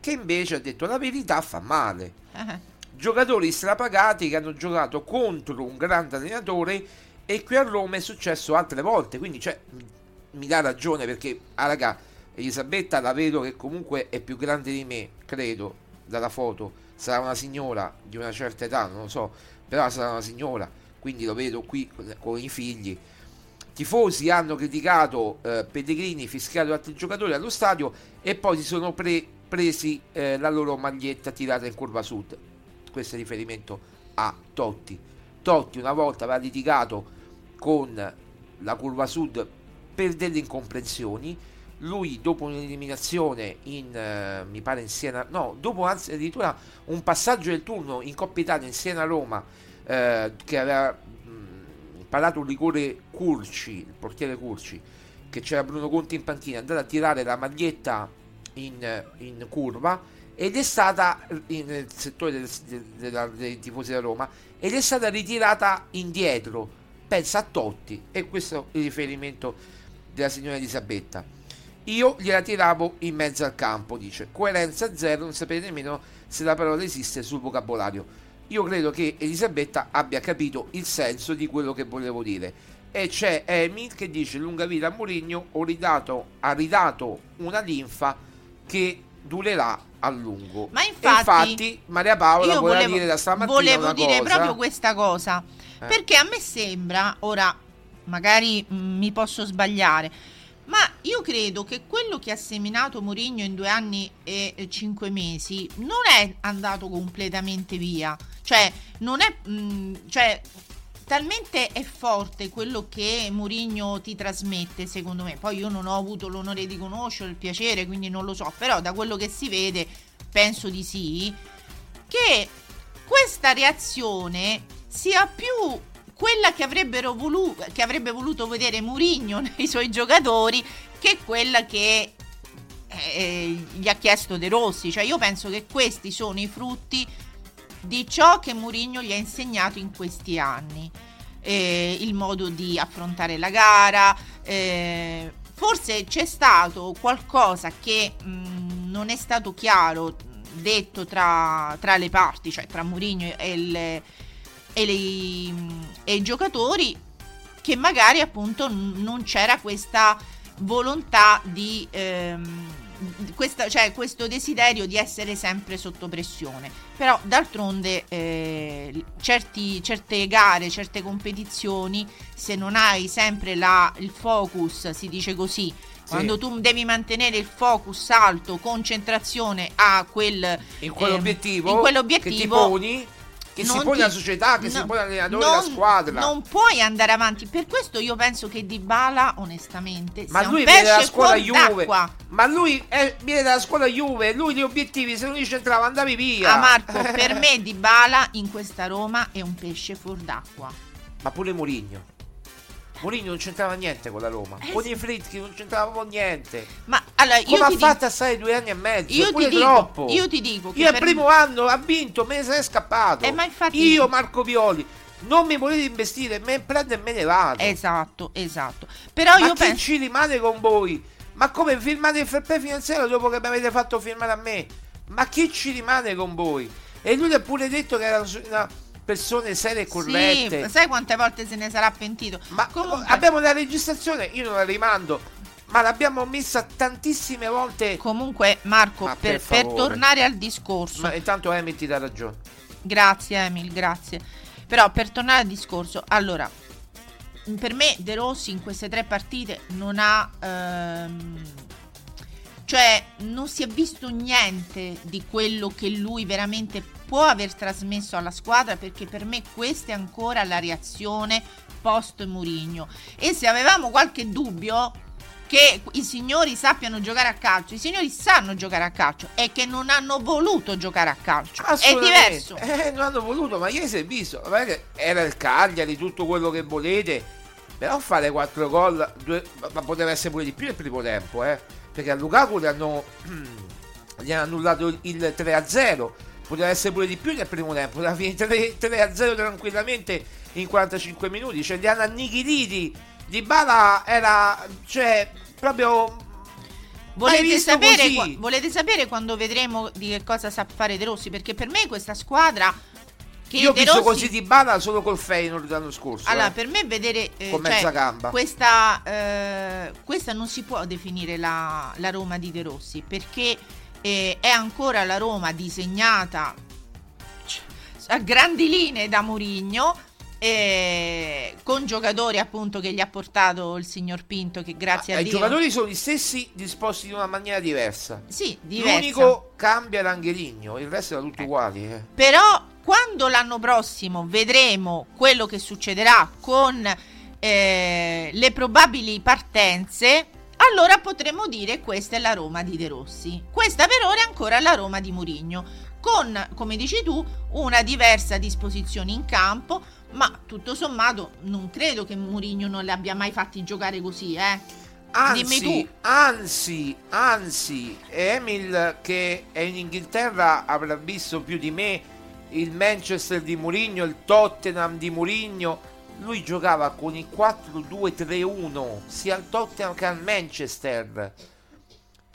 che invece ha detto la verità fa male. Eh, Giocatori strapagati che hanno giocato contro un grande allenatore e qui a Roma è successo altre volte, quindi cioè, mi dà ragione perché, ah raga, Elisabetta la vedo che comunque è più grande di me, credo, dalla foto, sarà una signora di una certa età, non lo so, però sarà una signora, quindi lo vedo qui con, i figli. Tifosi hanno criticato eh, Pellegrini, fischiato altri giocatori allo stadio e poi si sono pre- presi eh, la loro maglietta tirata in curva sud. Questo è riferimento a Totti. Totti una volta aveva litigato con la curva sud per delle incomprensioni. Lui dopo un'eliminazione in eh, mi pare in Siena, no, dopo anzi addirittura un passaggio del turno in Coppa Italia in Siena Roma eh, che aveva mh, parato un rigore Curci, il portiere Curci, che c'era Bruno Conti in panchina, è andato a tirare la maglietta in, in curva ed è stata nel settore del- del- della- dei tifosi da Roma ed è stata ritirata indietro pensa a Totti e questo è il riferimento della signora Elisabetta. Io gliela tiravo in mezzo al campo, dice. Coerenza zero, non sapete nemmeno se la parola esiste sul vocabolario. Io credo che Elisabetta abbia capito il senso di quello che volevo dire. E c'è Emil che dice lunga vita a Mourinho, ho ridato, ha ridato una linfa che durerà a lungo. Ma infatti, infatti Maria Paola voleva volevo, dire da stamattina volevo dire cosa. proprio questa cosa. Eh. Perché a me sembra, ora magari mm, mi posso sbagliare, ma io credo che quello che ha seminato Mourinho in due anni e cinque mesi non è andato completamente via. Cioè, non è. mm, cioè, talmente è forte quello che Mourinho ti trasmette, secondo me. Poi io non ho avuto l'onore di conoscerlo, il piacere, quindi non lo so. Però da quello che si vede, penso di sì. Che questa reazione sia più quella che voluto che avrebbe voluto vedere Mourinho nei suoi giocatori che quella che eh, gli ha chiesto De Rossi. Cioè io penso che questi sono i frutti di ciò che Mourinho gli ha insegnato in questi anni. Eh, il modo di affrontare la gara eh, forse c'è stato qualcosa che mh, non è stato chiaro detto tra, tra le parti cioè tra Mourinho e il e, le- e i giocatori che magari appunto non c'era questa volontà di ehm, questa- cioè questo desiderio di essere sempre sotto pressione. Però d'altronde eh, certi- certe gare certe competizioni se non hai sempre la- il focus si dice così quando tu devi mantenere il focus alto concentrazione a quel in quell'obiettivo, ehm, in quell'obiettivo che ti poni, che si non pone ti- la società, che si no, pone l'allenatore, non- la squadra. Non puoi andare avanti. Per questo io penso che Dybala, onestamente, ma lui viene dalla scuola Juve. d'acqua. Ma lui è- viene dalla scuola Juve. Lui gli obiettivi, se non li centrava, andavi via. Ah, Marco, per me Dybala in questa Roma è un pesce fuor d'acqua. Ma pure Mourinho. Mourinho non c'entrava niente con la Roma. Eh, con i Fritchi non c'entrava con niente. Ma allora Come io ha ti fatto a stare due anni e mezzo? io ti dico, troppo. io ti dico che Io al per primo anno ha vinto, me ne sarei scappato. Eh, ma infatti- Io, Marco Violi, non mi volete investire, me prendo e me ne vado. Esatto, esatto. Però ma io chi penso ci rimane con voi? Ma come firmate il fair play finanziario dopo che mi avete fatto firmare a me? Ma chi ci rimane con voi? E lui ha pure detto che erano una persone serie e corrette. Sì, sai quante volte se ne sarà pentito? Ma Comunque- abbiamo la registrazione, io non la rimando, ma l'abbiamo messa tantissime volte. Comunque, Marco, Ma per, per per tornare al discorso, Ma intanto Emi ti dà ragione. Grazie Emil, grazie. Però per tornare al discorso, allora, per me De Rossi in queste tre partite non ha... ehm, cioè non si è visto niente di quello che lui veramente può aver trasmesso alla squadra perché per me questa è ancora la reazione post Murigno e se avevamo qualche dubbio che i signori sappiano giocare a calcio i signori sanno giocare a calcio è che non hanno voluto giocare a calcio è diverso Eh, non hanno voluto, ma ieri si è visto. Era il Cagliari, tutto quello che volete. Però fare 4 gol, due- ma poteva essere pure di più nel primo tempo, eh. Perché a Lukaku gli hanno, gli hanno annullato il- il 3-0. Poteva essere pure di più nel primo tempo. Poteva finire 3-0 tranquillamente in 45 minuti. Cioè, li hanno annichiliti. Di Bala era, cioè, proprio. Volete sapere, volete sapere quando vedremo di che cosa sa fare De Rossi? Perché per me questa squadra Io ho visto Rossi- così di Bala solo col Feyenoord l'anno scorso. Allora, eh. per me vedere eh, Con cioè, mezza gamba. Questa, eh, questa non si può definire la, la Roma di De Rossi perché eh, è ancora la Roma disegnata c- a grandi linee da Mourinho. eh, con giocatori appunto che gli ha portato il signor Pinto che grazie Ah, a I Dio giocatori sono gli stessi disposti in una maniera diversa. sì, diversa. L'unico cambia l'Angheligno, il resto erano tutti uguali. eh. Però quando l'anno prossimo vedremo quello che succederà con eh, le probabili partenze, allora potremo dire questa è la Roma di De Rossi. Questa per ora è ancora la Roma di Murigno, con, come dici tu, una diversa disposizione in campo, ma tutto sommato non credo che Murigno non li abbia mai fatti giocare così, eh. Dimmi Anzi, tu. anzi, anzi, Emil che è in Inghilterra avrà visto più di me il Manchester di Mourinho, il Tottenham di Mourinho. lui giocava con il 4-2-3-1 sia al Tottenham che al Manchester.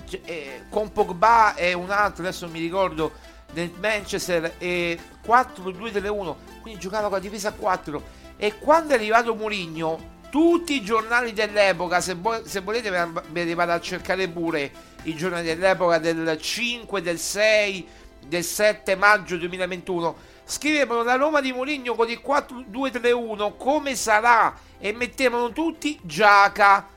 Cioè, eh, con Pogba e un altro, adesso mi ricordo, nel Manchester e 4-2-3-1, quindi giocava con la difesa a 4. E quando è arrivato Mourinho, tutti i giornali dell'epoca, se, vo- se volete ve li vado a cercare pure, i giornali dell'epoca del 5, del 6, del 7 maggio 2021, scrivevano la Roma di Mourinho con il 4-2-3-1 come sarà e mettevano tutti Giaca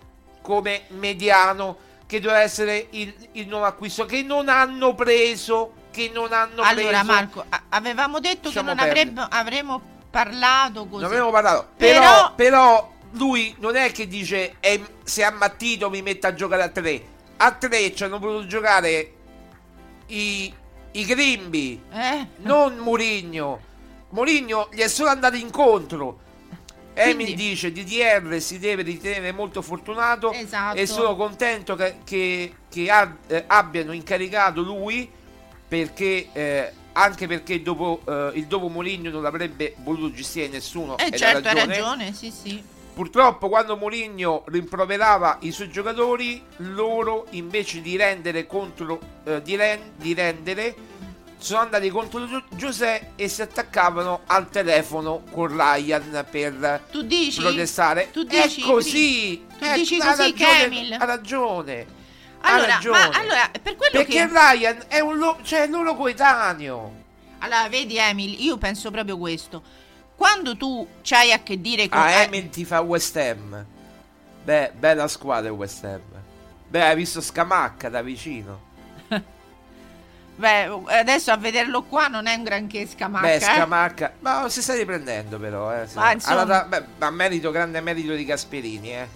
come mediano che doveva essere il, il nuovo acquisto che non hanno preso che non hanno allora preso Marco, avevamo detto Lasciamo che non avremmo, avremmo parlato così. Non avevo parlato. Però- Però, però lui non è che dice "Eh, se ammattito mi mette a giocare a 3. A 3 ci hanno voluto giocare i, i Grimbi, Eh? non Murigno. Murigno gli è solo andato incontro. Quindi- dice DDR si deve ritenere molto fortunato Esatto. e sono contento che, che- che ha- eh, abbiano incaricato lui perché eh, anche perché dopo eh, il dopo Mourinho non l'avrebbe voluto gestire nessuno Eh certo, hai ragione, sì sì. Purtroppo quando Mourinho rimproverava i suoi giocatori, loro invece di rendere contro eh, di, ren- di rendere sono andati contro Giuseppe e si attaccavano al telefono con Ryan per Tu dici? protestare. Tu dici? È così. Tu Eh, dici ha così ragione, Emil? Ha ragione. ha Allora, ragione. ma allora, per quello Perché che Ryan è un lo- cioè, loro coetaneo. Allora, vedi Emil, io penso proprio questo. Quando tu c'hai a che dire con Ah, eh, Emil ti fa West Ham. Beh, bella squadra West Ham. Beh, hai visto Scamacca da vicino. Beh, adesso a vederlo qua non è un granché scamacca. Beh, eh. Scamacca. Ma si sta riprendendo però, eh. Ma, insomma- Allora, beh, ma merito, grande merito di Gasperini, eh.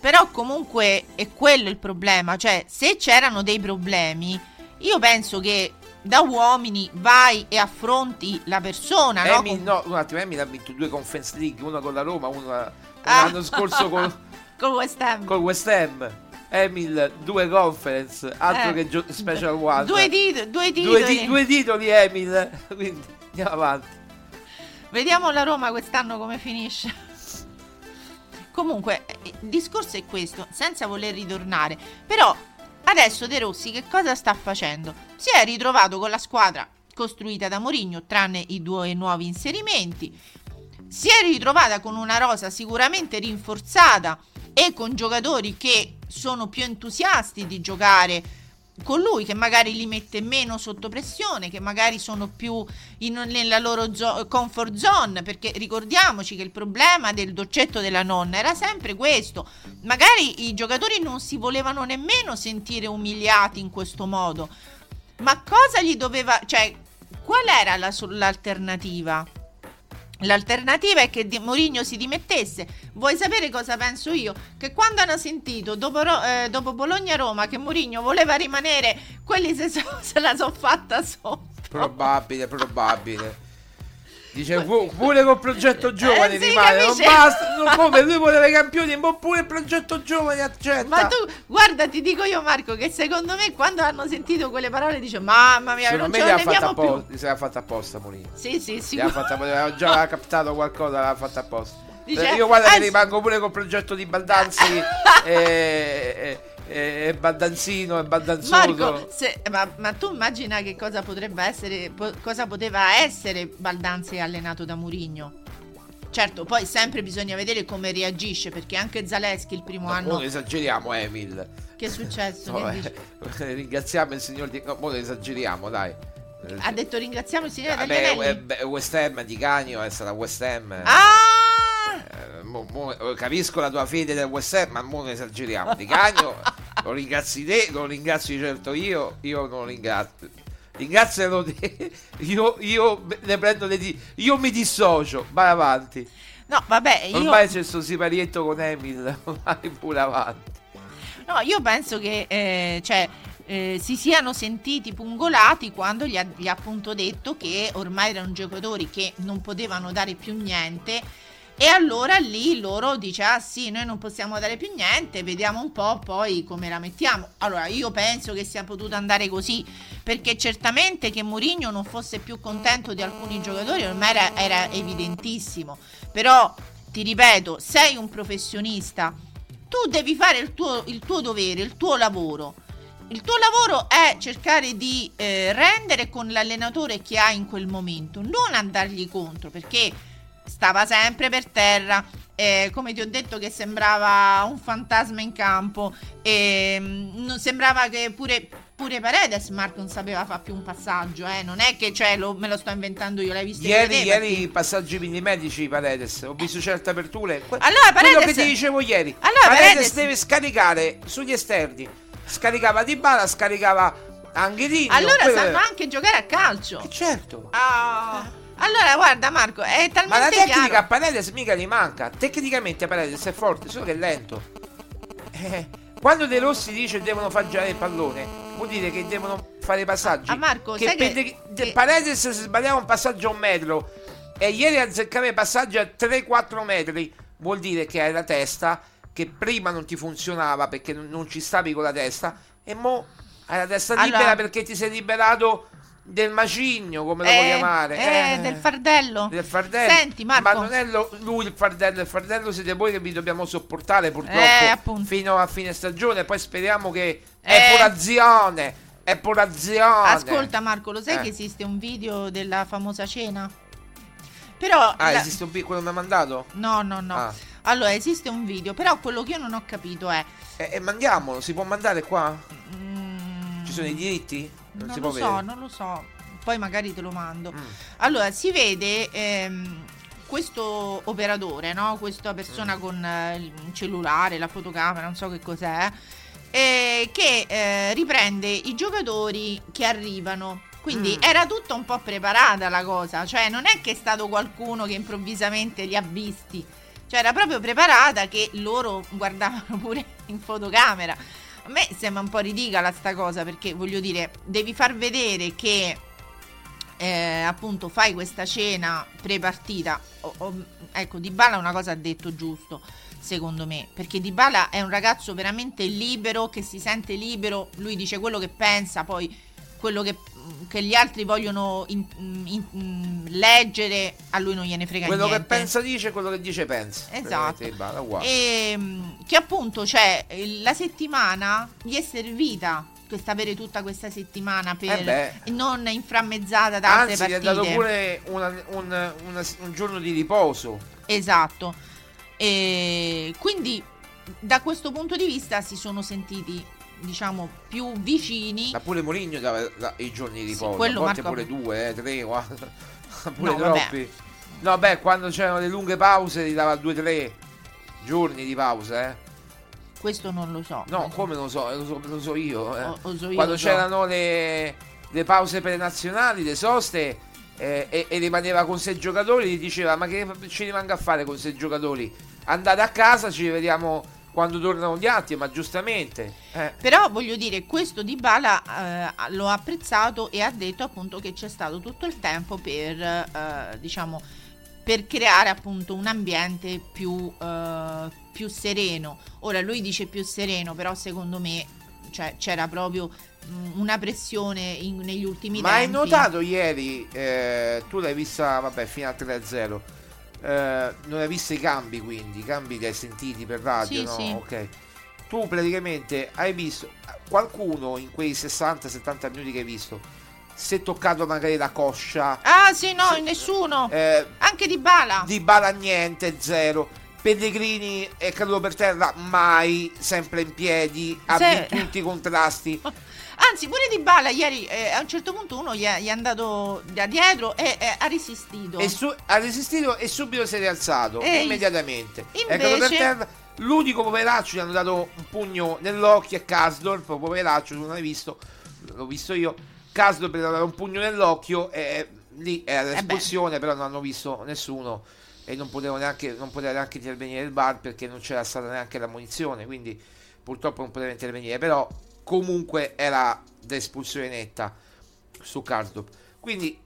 Però comunque è quello il problema, cioè se c'erano dei problemi, io penso che da uomini vai e affronti la persona, no? Emil, Con- no, un attimo, Emil ha vinto due Conference League, una con la Roma, una Ah. l'anno scorso con, con West Ham. con West Ham. Emil, due conference, altro Eh. che gio- Special One. Due, tit- due Due, titoli. ti- due titoli, Emil. Quindi andiamo avanti. Vediamo la Roma quest'anno come finisce. Comunque, eh, il discorso è questo, senza voler ritornare. Però adesso De Rossi che cosa sta facendo? Si è ritrovato con la squadra costruita da Mourinho, tranne i due nuovi inserimenti. Si è ritrovata con una rosa sicuramente rinforzata e con giocatori che sono più entusiasti di giocare con lui, che magari li mette meno sotto pressione, che magari sono più in- nella loro zo- comfort zone, perché ricordiamoci che il problema del doccetto della nonna era sempre questo. Magari i giocatori non si volevano nemmeno sentire umiliati in questo modo. Ma cosa gli doveva, cioè, qual era la l'alternativa? L'alternativa è che Di- Mourinho si dimettesse. Vuoi sapere cosa penso io? Che quando hanno sentito dopo, eh, dopo Bologna-Roma che Mourinho voleva rimanere, quelli se, so- se la sono fatta sotto. Probabile, probabile. Dice pu- pure col progetto giovane Eh, sì, rimane, non capisci? basta, non come lui voleva i campioni, ma pure il progetto giovane accetta. Ma tu, guarda, ti dico io, Marco, che secondo me quando hanno sentito quelle parole dice: Mamma mia, Secondo non me ce ha fatta leviamo più. li aveva fatta apposta Mourinho. Sì, sì, sì. aveva fatta apposta, aveva già captato qualcosa, l'aveva fatta apposta. Dice, Eh, io guarda che anzi- rimango pure col progetto di Baldanzi e, e, e Baldanzino e Baldanzoso. Marco, se- ma, ma tu immagina che cosa potrebbe essere, po- cosa poteva essere Baldanzi allenato da Murigno? Certo, poi sempre bisogna vedere come reagisce, perché anche Zaleschi il primo No, anno. non esageriamo Emil. Che è successo? No, Che eh, ringraziamo il signor di... No, esageriamo, dai. Ha detto ringraziamo il Vabbè, Taglianelli. eh, beh, West Ham di Canio è stata West Ham. Ah! Mo- mo- capisco la tua fede del West Ham, ma non esageriamo. Di Canio lo ringrazi te, lo ringrazio certo io, io non ringrazio. Ringrazialo te, io, io ne prendo le di... Io mi dissocio, vai avanti. No, vabbè, io, Ormai c'è questo siparietto con Emil, vai pure avanti. no, io penso che eh, cioè, eh, si siano sentiti pungolati quando gli ha, gli ha appunto detto che ormai erano giocatori che non potevano dare più niente. E allora lì loro dice: Ah sì, noi non possiamo dare più niente, vediamo un po' poi come la mettiamo. Allora, io penso che sia potuto andare così, perché certamente che Mourinho non fosse più contento di alcuni giocatori ormai era, era evidentissimo. Però ti ripeto, sei un professionista, tu devi fare il tuo, il tuo dovere, il tuo lavoro. Il tuo lavoro è cercare di eh, rendere con l'allenatore che hai in quel momento, non andargli contro perché stava sempre per terra. eh, come ti ho detto, che sembrava un fantasma in campo. E, mm, non sembrava che pure, pure Paredes non sapeva fare più un passaggio. Eh. Non è che cioè, lo- me lo sto inventando io, l'hai visto Ieri, ieri passaggi millimetrici Paredes, ho visto certe aperture. Que- Allora, quello Paredes- che ti dicevo ieri. Allora, Paredes, Paredes- deve scaricare sugli esterni. Scaricava Di Bala, scaricava Angelino. Allora quello- sanno anche giocare a calcio. Eh, certo. Ah. Allora, guarda Marco, è talmente Ma la tecnica a chiaro. Paredes mica gli manca. Tecnicamente Paredes è forte, solo che è lento. Eh, quando De Rossi dice devono far girare il pallone, vuol dire che devono fare i passaggi. Ah, Marco, che sai per che- de- de- che- Paredes se sbagliava un passaggio a un metro e ieri azzeccava i passaggi a 3-4 metri, vuol dire che hai la testa che prima non ti funzionava perché non, non ci stavi con la testa e mo hai la testa Allora- libera perché ti sei liberato del macigno, come lo vuoi Eh, chiamare. eh, Eh. del fardello. Del fardello. Senti, Marco. Ma non è lo- lui il fardello, il fardello siete voi che vi dobbiamo sopportare purtroppo Eh, appunto. fino a fine stagione. Poi speriamo che Eh. è purazione. È purazione. Ascolta Marco, lo sai Eh. che esiste un video della famosa cena? Però Ah, la- esiste un piccolo che mi ha mandato? No, no, no. Ah. Allora, esiste un video, però quello che io non ho capito è E, e mandiamolo, si può mandare qua? mm, Ci sono i diritti? Non, non si lo so, non lo so. Poi magari te lo mando. Mm. Allora, si vede ehm, questo operatore, no? Questa persona Mm. con eh, il cellulare, la fotocamera, non so che cos'è, eh, che eh, riprende i giocatori che arrivano. Quindi Mm. era tutta un po' preparata la cosa, cioè non è che è stato qualcuno che improvvisamente li ha visti, cioè era proprio preparata che loro guardavano pure in fotocamera. A me sembra un po' ridicola sta cosa perché voglio dire, devi far vedere che eh, appunto fai questa cena pre-partita. O- o- ecco, Dybala una cosa ha detto giusto, secondo me, perché Dybala è un ragazzo veramente libero, che si sente libero, lui dice quello che pensa, poi quello che, che gli altri vogliono in- in- in- leggere, a lui non gliene frega Quello niente. che pensa dice, quello che dice pensa. Esatto. Basta, uguale. Ehm, che appunto c'è la settimana gli è servita questa avere tutta questa settimana per Eh non inframmezzata da altre Anzi, gli partite. dato pure una- un, una- un giorno di riposo. Esatto. E quindi da questo punto di vista si sono sentiti diciamo più vicini. Ma pure Moligno dava la- i giorni di Sì, riposo. quello a volte Marco- pure due, eh, tre, guarda. pure No, vabbè. troppi. No, beh, quando c'erano le lunghe pause gli dava due, tre giorni di pausa, eh. Questo non lo so. No, come lo so, lo so, lo so io. eh. O- so io, Quando c'erano le, le pause per le nazionali, le soste, eh, e, e rimaneva con sei giocatori, gli diceva: Ma che ci rimanga a fare con sei giocatori? Andate a casa, ci vediamo quando tornano gli altri, ma giustamente. eh. Però voglio dire, questo di Bala eh, lo ha apprezzato e ha detto appunto che c'è stato tutto il tempo per, eh, diciamo, per creare appunto un ambiente più, eh, più sereno. Ora lui dice più sereno, però secondo me cioè, c'era proprio mm, una pressione in- negli ultimi Ma hai tempi. notato ieri, eh, tu l'hai vista, vabbè, fino a 3-0. Eh, non hai visto i cambi quindi, i cambi li hai sentiti per radio, Sì, no? sì. Ok. Tu praticamente hai visto qualcuno in quei 60-70 minuti che hai visto si è toccato magari la coscia. Ah sì, no, Sì. nessuno. Eh, Anche di Bala. di bala niente, zero. Pellegrini è caduto per terra, mai, sempre in piedi, ha Se- vinto tutti i contrasti. Anzi, pure di Bala ieri eh, a un certo punto uno gli è, gli è andato da dietro e eh, ha resistito. E su- ha resistito e subito si è rialzato E immediatamente. È invece- terra. L'unico poveraccio gli hanno dato un pugno nell'occhio è Kasdorp, poveraccio, tu non l'hai visto, l'ho visto io. Kasdorp gli ha dato un pugno nell'occhio e lì era Eh l'espulsione, però non hanno visto nessuno e non poteva neanche, non poteva neanche intervenire il bar perché non c'era stata neanche la munizione, quindi purtroppo non poteva intervenire, però comunque era d'espulsione netta su Kasdorp. Quindi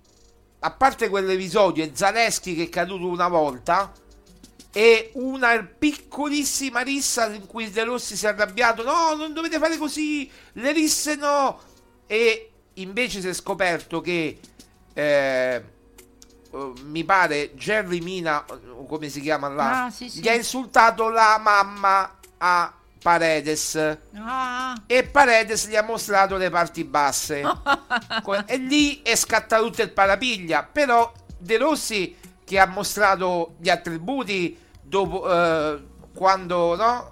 a parte quell'episodio, è Zaleschi che è caduto una volta e una piccolissima rissa in cui De Rossi si è arrabbiato. No, non dovete fare così, le risse no. E invece si è scoperto che eh, eh, mi pare Jerry Mina, come si chiama là, Ah, sì, sì. gli ha insultato la mamma a Paredes. Ah, e Paredes gli ha mostrato le parti basse. E lì è scattato tutto il parapiglia. Però De Rossi che ha mostrato gli attributi dopo eh, quando no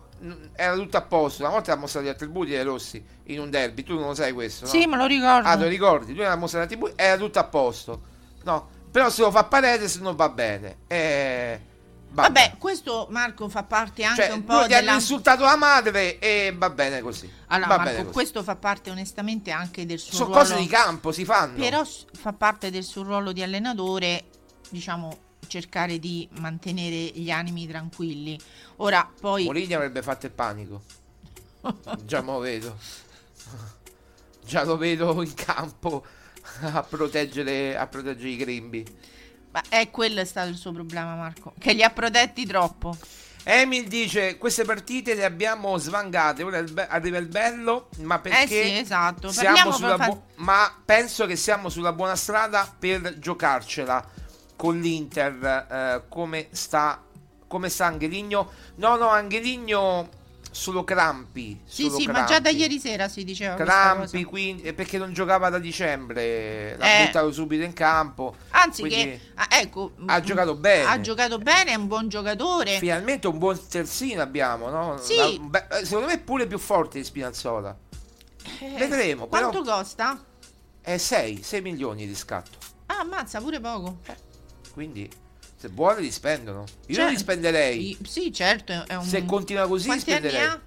era tutto a posto. Una volta ha mostrato gli attributi De Rossi in un derby. Tu non lo sai questo no? sì, me lo ricordo. ah lo ricordi? Lui ha mostrato gli attributi era tutto a posto no? Però se lo fa Paredes non va bene. Eh, Vabbè, questo Marco fa parte anche cioè, un po' lui della... insultato la madre e va bene così Allora, va Marco, bene così. questo fa parte onestamente anche del suo sono ruolo. cose di campo si fanno Però fa parte del suo ruolo di allenatore, diciamo, cercare di mantenere gli animi tranquilli. Ora, poi... Mourinho avrebbe fatto il panico. Già lo vedo. Già lo vedo in campo a proteggere, a proteggere i Grimbi. Ma è quello è stato il suo problema, Marco. Che li ha protetti troppo. Emil dice: Queste partite le abbiamo svangate. Ora arriva il bello. Ma perché Eh sì, esatto. siamo sulla per fa- bu- ma penso che siamo sulla buona strada per giocarcela con l'Inter. eh, come sta, come sta Angeligno? No, no, Angeligno solo crampi. Sì, solo sì, ma già da crampi. ieri sera si diceva Crampi, quindi, eh, perché non giocava da dicembre, l'ha Eh. buttato subito in campo. Anzi, che ah, ecco, ha mm, giocato bene. Ha giocato bene, è un buon giocatore. Finalmente un buon terzino abbiamo, no? Sì. Beh, eh, secondo me è pure più forte di Spinazzola. Eh, Vedremo, Quanto però costa? è 6, 6 milioni di scatto. Ah, ammazza, pure poco. Quindi se vuole li spendono. Io Cioè, li spenderei. Sì, certo, un Se continua così Quanti spenderei. ha?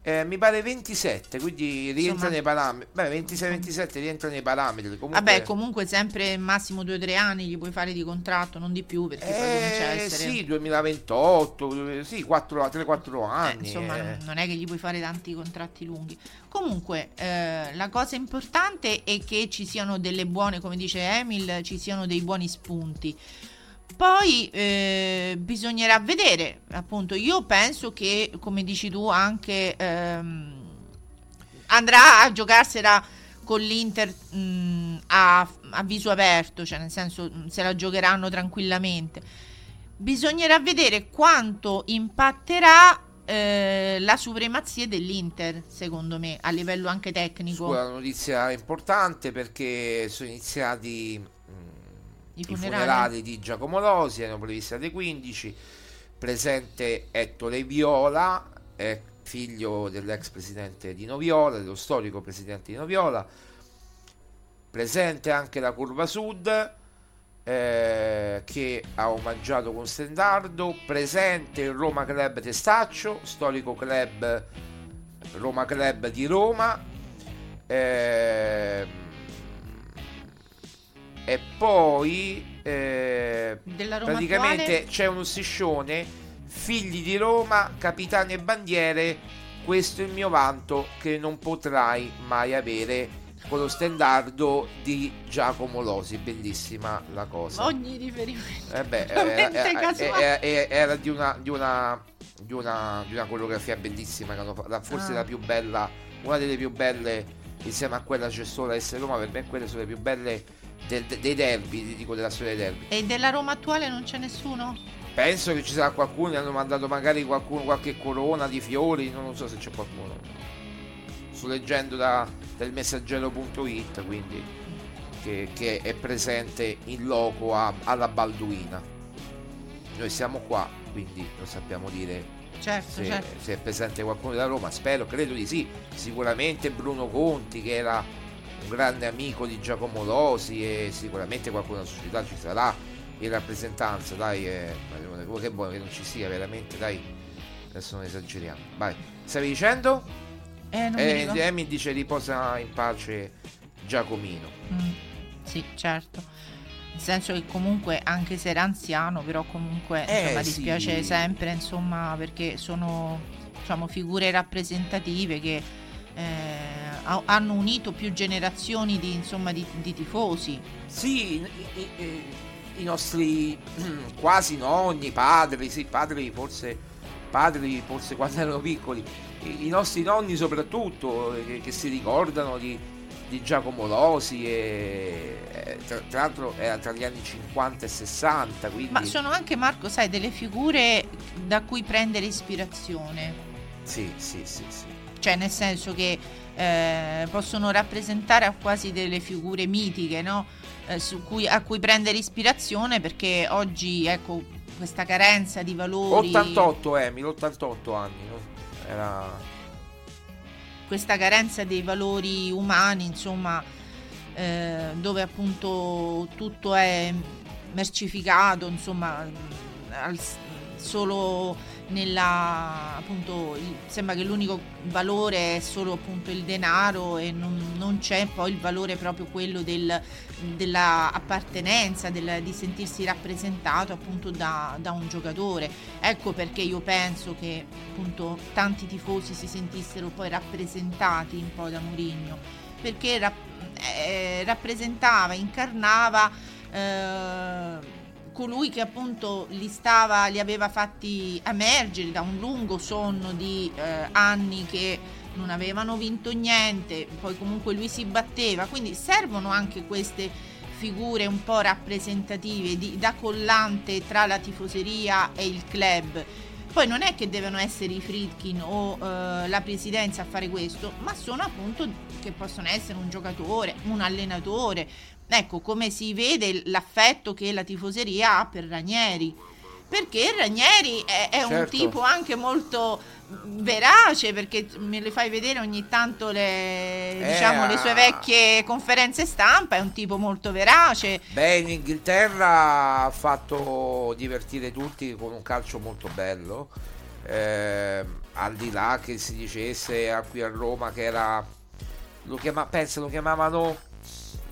Eh, mi pare 27, quindi rientra Insomma. nei parametri. Beh, 26-27 rientra nei parametri. Comunque, Vabbè, comunque sempre massimo 2-3 anni gli puoi fare di contratto, non di più, perché poi comincia a Eh, essere... sì, 2028, sì, 3-4 Eh, anni. insomma, eh. non- è che gli puoi fare tanti contratti lunghi. Comunque, eh, la cosa importante è che ci siano delle buone, come dice Emil, ci siano dei buoni spunti. Poi eh, bisognerà vedere, appunto, io penso che, come dici tu, anche ehm, andrà a giocarsela con l'Inter mh, a, a viso aperto, cioè nel senso mh, se la giocheranno tranquillamente. Bisognerà vedere quanto impatterà eh, la supremazia dell'Inter, secondo me, a livello anche tecnico. Scusa, una notizia importante perché sono iniziati I i funerali. funerali di Giacomo Rosi, erano previsti alle 15. Presente Ettore Viola, è figlio dell'ex presidente di Noviola, dello storico presidente di Noviola. Presente anche la Curva Sud. eh, che ha omaggiato con Stendardo presente il Roma Club Testaccio storico club Roma Club di Roma ehm, e poi eh, praticamente attuale? c'è uno striscione figli di Roma capitani e bandiere questo è il mio vanto che non potrai mai avere con lo stendardo di Giacomo Losi bellissima la cosa Ogni riferimento. eh beh, era, era- era- era- di una, di, una, di, una, di una coreografia bellissima, forse Ah. la più bella, una delle più belle, insieme a quella c'è solo essere Roma, per me quelle sono le più belle del- de- dei derby, dico della storia dei derby. E della Roma attuale non c'è nessuno? Penso che ci sarà qualcuno, hanno mandato magari qualcuno, qualche corona di fiori, non so se c'è qualcuno. Sto leggendo da, del messaggero.it, quindi che, che è presente in loco a- alla Balduina. Noi siamo qua, quindi lo sappiamo dire Certo, se, certo. se è presente qualcuno da Roma, spero, credo di sì. Sicuramente Bruno Conti, che era un grande amico di Giacomo Rosi, e sicuramente qualcuno della società ci sarà in rappresentanza. Dai, eh, che buono che non ci sia veramente, dai. Adesso non esageriamo. Vai, stavi dicendo? Eh, non mi Eh, ricordo. Emi dice riposa in pace Giacomino. Mm, sì, certo. Nel senso che comunque, anche se era anziano, però comunque Eh, insomma, sì. dispiace sempre, insomma, perché sono diciamo, figure rappresentative che eh, hanno unito più generazioni di, insomma, di, di tifosi. Sì, i, i- i- nostri quasi nonni, padri, sì, padri forse, padri forse quando erano piccoli, i, nostri nonni soprattutto, eh, che, che si ricordano di, di Giacomo Rosi e, e tra, tra l'altro era tra gli anni 50 e 60 quindi Ma sono anche, Marco, sai, delle figure da cui prendere ispirazione. sì sì sì sì Cioè, nel senso che eh, possono rappresentare quasi delle figure mitiche, no? Eh, su cui- a cui prendere ispirazione perché oggi, ecco, questa carenza di valori... 88 Emil 88 anni era questa carenza dei valori umani, insomma, eh, dove appunto tutto è mercificato, insomma, al- solo nella appunto sembra che l'unico valore è solo appunto il denaro e non, non c'è poi il valore proprio quello del, della appartenenza, del- di sentirsi rappresentato appunto da, da un giocatore. Ecco perché io penso che appunto tanti tifosi si sentissero poi rappresentati un po' da Mourinho perché rap- eh, rappresentava, incarnava eh, colui che appunto li stava, li aveva fatti emergere da un lungo sonno di eh, anni che non avevano vinto niente, poi comunque lui si batteva, quindi servono anche queste figure un po' rappresentative di- da collante tra la tifoseria e il club. Poi non è che devono essere i Fritkin o eh, la presidenza a fare questo, ma sono appunto che possono essere un giocatore, un allenatore. Ecco, come si vede l'affetto che la tifoseria ha per Ranieri. Perché Ranieri è, è un Certo. tipo anche molto mm, verace, perché me le fai vedere ogni tanto le, diciamo, le sue ah. vecchie conferenze stampa, è un tipo molto verace. Beh, in Inghilterra ha fatto divertire tutti con un calcio molto bello. Ehm, al di là che si dicesse qui a Roma che era. Lo chiama, pensa, lo chiamavano.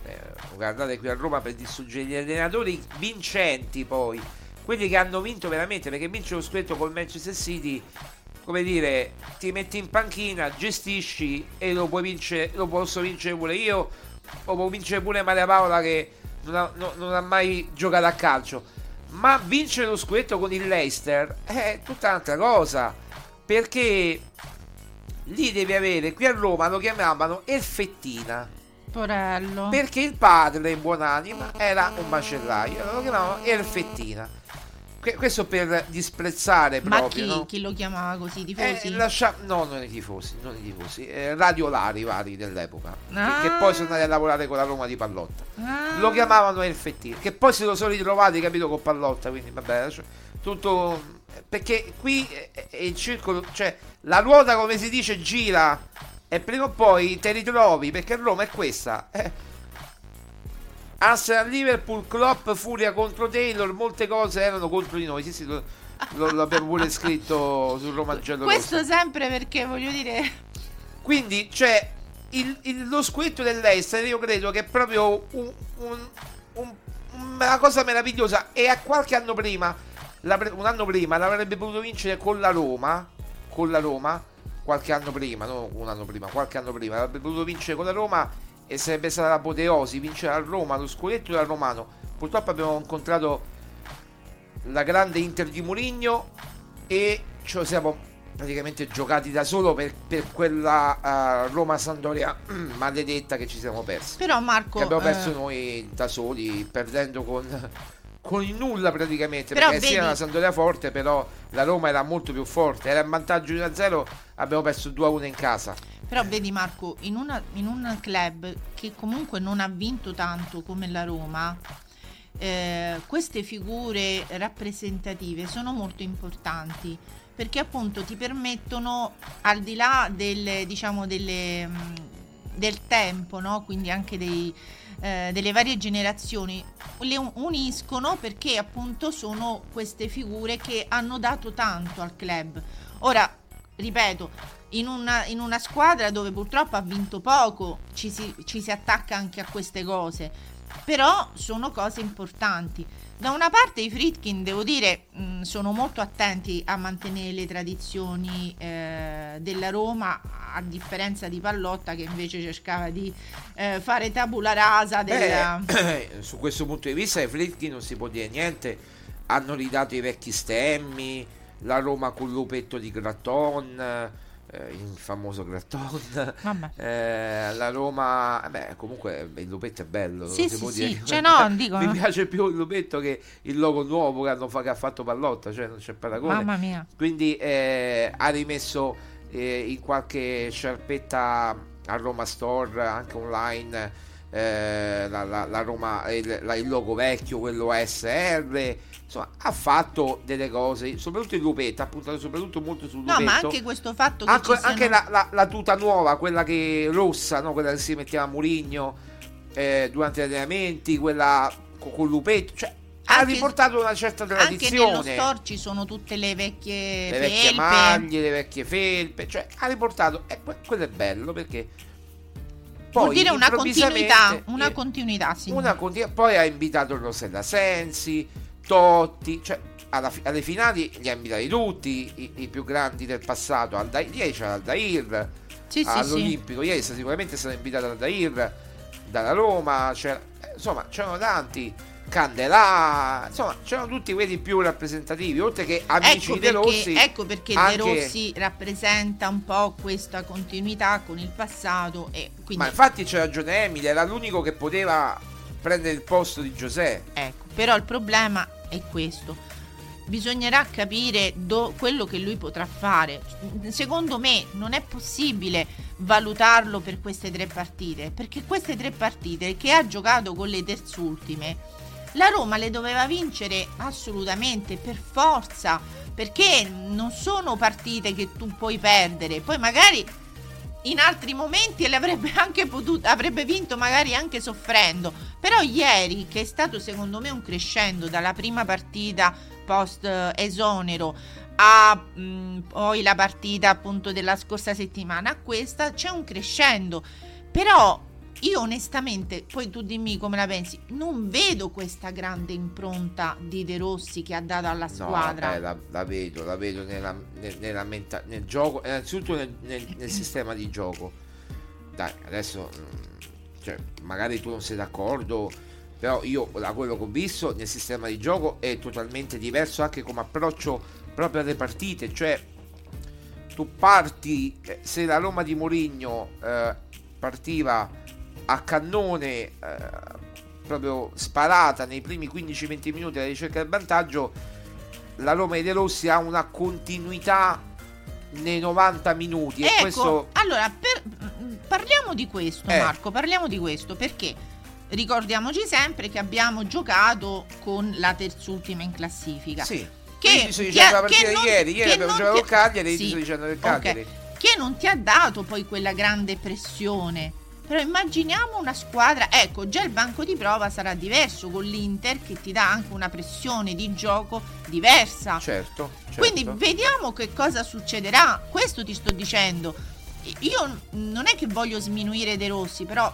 Eh, guardate qui a Roma per distruggere gli allenatori vincenti poi. Quelli che hanno vinto veramente perché vince lo scudetto col Manchester City. Come dire, ti metti in panchina, gestisci e lo puoi vincere, lo posso vincere pure io, o può vincere pure Maria Paola che non ha, no- non ha mai giocato a calcio. Ma vincere lo scudetto con il Leicester è tutta un'altra cosa. Perché lì devi avere, qui a Roma lo chiamavano Elfettina. Porello. Perché il padre in buonanima era un macellaio, lo chiamavano Elfettina. Que- questo per disprezzare Ma proprio. chi, no? chi lo chiamava così? Eh, Tifosi? lascia- No, non i tifosi, non i tifosi, eh, radiolari vari dell'epoca, che- Ah. che, poi sono andati a lavorare con la Roma di Pallotta. Ah. Lo chiamavano Elfettino, che poi se lo sono ritrovati, capito, con Pallotta, quindi vabbè, lascia- tutto... Perché qui è- è il circolo, cioè la ruota come si dice gira e prima o poi te ritrovi, perché Roma è questa. eh. Arsenal Liverpool, Klopp, Furia contro Taylor, molte cose erano contro di noi, sì sì, lo, lo- l'abbiamo pure scritto sul Roma Giallo Questo sempre perché voglio dire. Quindi c'è il, il- lo scudetto dell'Ester, io credo che è proprio un- un- un- una cosa meravigliosa. E a qualche anno prima, l'avre- un anno prima, l'avrebbe potuto vincere con la Roma. Con la Roma, qualche anno prima, non un anno prima, qualche anno prima, l'avrebbe potuto vincere con la Roma e sarebbe stata l'apoteosi vincere a Roma lo scudetto dal Romano. Purtroppo abbiamo incontrato la grande Inter di Mourinho e ce lo siamo praticamente giocati da solo per, per quella eh, Roma-Sandoria maledetta che ci siamo persi. Però Marco. Che abbiamo perso eh, noi da soli, perdendo con, con il nulla praticamente. Però perché sì, vedi- era una Sandoria forte, però la Roma era molto più forte. Era in vantaggio di 1-0, abbiamo perso 2-1 in casa. Però vedi Marco, in, una- in un club che comunque non ha vinto tanto come la Roma, eh, queste figure rappresentative sono molto importanti perché appunto ti permettono, al di là delle, diciamo, delle, mh, del tempo, no? quindi anche dei, eh, delle varie generazioni, le un- uniscono perché appunto sono queste figure che hanno dato tanto al club. Ora, ripeto, in una, in una squadra dove purtroppo ha vinto poco ci si, ci si attacca anche a queste cose, però sono cose importanti. Da una parte i Fritkin, devo dire, mh, sono molto attenti a mantenere le tradizioni eh, della Roma, a differenza di Pallotta che invece cercava di eh, fare tabula rasa della... Beh, su questo punto di vista ai Fritkin non si può dire niente. Hanno ridato i vecchi stemmi, la Roma con l'upetto di Gratton, eh, il famoso Gratton. Eh, la Roma, vabbè, comunque il lupetto è bello. Sì, sì, sì. Cioè, no, dico, Mi no. piace più il lupetto che il logo nuovo che, hanno che ha fatto Pallotta, cioè non c'è paragone. Mamma mia. Quindi eh, ha rimesso eh, in qualche sciarpetta a Roma Store, anche online, eh, la, la- la Roma, il, la- il logo vecchio, quello ASR. Insomma, ha fatto delle cose, soprattutto il lupetto, ha puntato soprattutto molto sul No, lupetto. ma anche questo fatto che Anche, siano... anche la, la- tuta nuova, quella che rossa, no? quella che si metteva a Murigno eh, durante gli allenamenti, quella co- con, lupetto, cioè ha Anche- riportato una certa Anche tradizione. nello store ci sono tutte le vecchie le vecchie felpe. maglie, le vecchie felpe, cioè ha riportato, e que- quello è bello perché poi Vuol dire una continuità, una eh, continuità, signore. una continu- poi ha invitato il Rossella Sensi, Totti, cioè alla alle finali li ha invitati tutti, i, i più grandi del passato, Aldair, ieri c'era Aldair Sì, sì, sì. all'Olimpico, ieri sicuramente è stato invitato Aldair dalla Roma, c'era- insomma c'erano tanti, Candelà, insomma c'erano tutti quelli più rappresentativi, oltre che amici Ecco di De perché, Rossi. ecco perché anche- De Rossi rappresenta un po' questa continuità con il passato e quindi Ma infatti c'è ragione Emile, era l'unico che poteva prendere il posto di Giuseppe. ecco, però il problema è questo. Bisognerà capire do- quello che lui potrà fare. Secondo me non è possibile valutarlo per queste tre partite, perché queste tre partite che ha giocato con le terzultime, la Roma le doveva vincere assolutamente per forza, perché non sono partite che tu puoi perdere. Poi magari in altri momenti le avrebbe anche potuto avrebbe vinto magari anche soffrendo però ieri che è stato secondo me un crescendo dalla prima partita post eh, esonero a mh, poi la partita appunto della scorsa settimana a questa c'è un crescendo però io onestamente poi tu dimmi come la pensi non vedo questa grande impronta di De Rossi che ha dato alla squadra No, eh, la, la vedo, la vedo nella, nel, nella menta- nel gioco, innanzitutto nel, nel- nel sistema di gioco. Dai, adesso mm, cioè, magari tu non sei d'accordo, però io da quello che ho visto nel sistema di gioco è totalmente diverso anche come approccio proprio alle partite, cioè tu parti, eh, se la Roma di Mourinho eh, partiva a cannone eh, proprio sparata nei primi 15-20 minuti alla ricerca del vantaggio, la Roma di De Rossi ha una continuità nei 90 minuti e Ecco, questo allora per- parliamo di questo Eh. Marco, parliamo di questo perché ricordiamoci sempre che abbiamo giocato con la terzultima in classifica. sì. Che, sto che- dicendo la partita di non- ieri, ieri abbiamo non giocato con Cagliari, sì, sto dicendo del Cagliari. che non ti ha dato poi quella grande pressione. Però immaginiamo una squadra, ecco, già il banco di prova sarà diverso con l'Inter che ti dà anche una pressione di gioco diversa. Certo, certo. Quindi vediamo che cosa succederà. Questo ti sto dicendo. Io non è che voglio sminuire De Rossi, però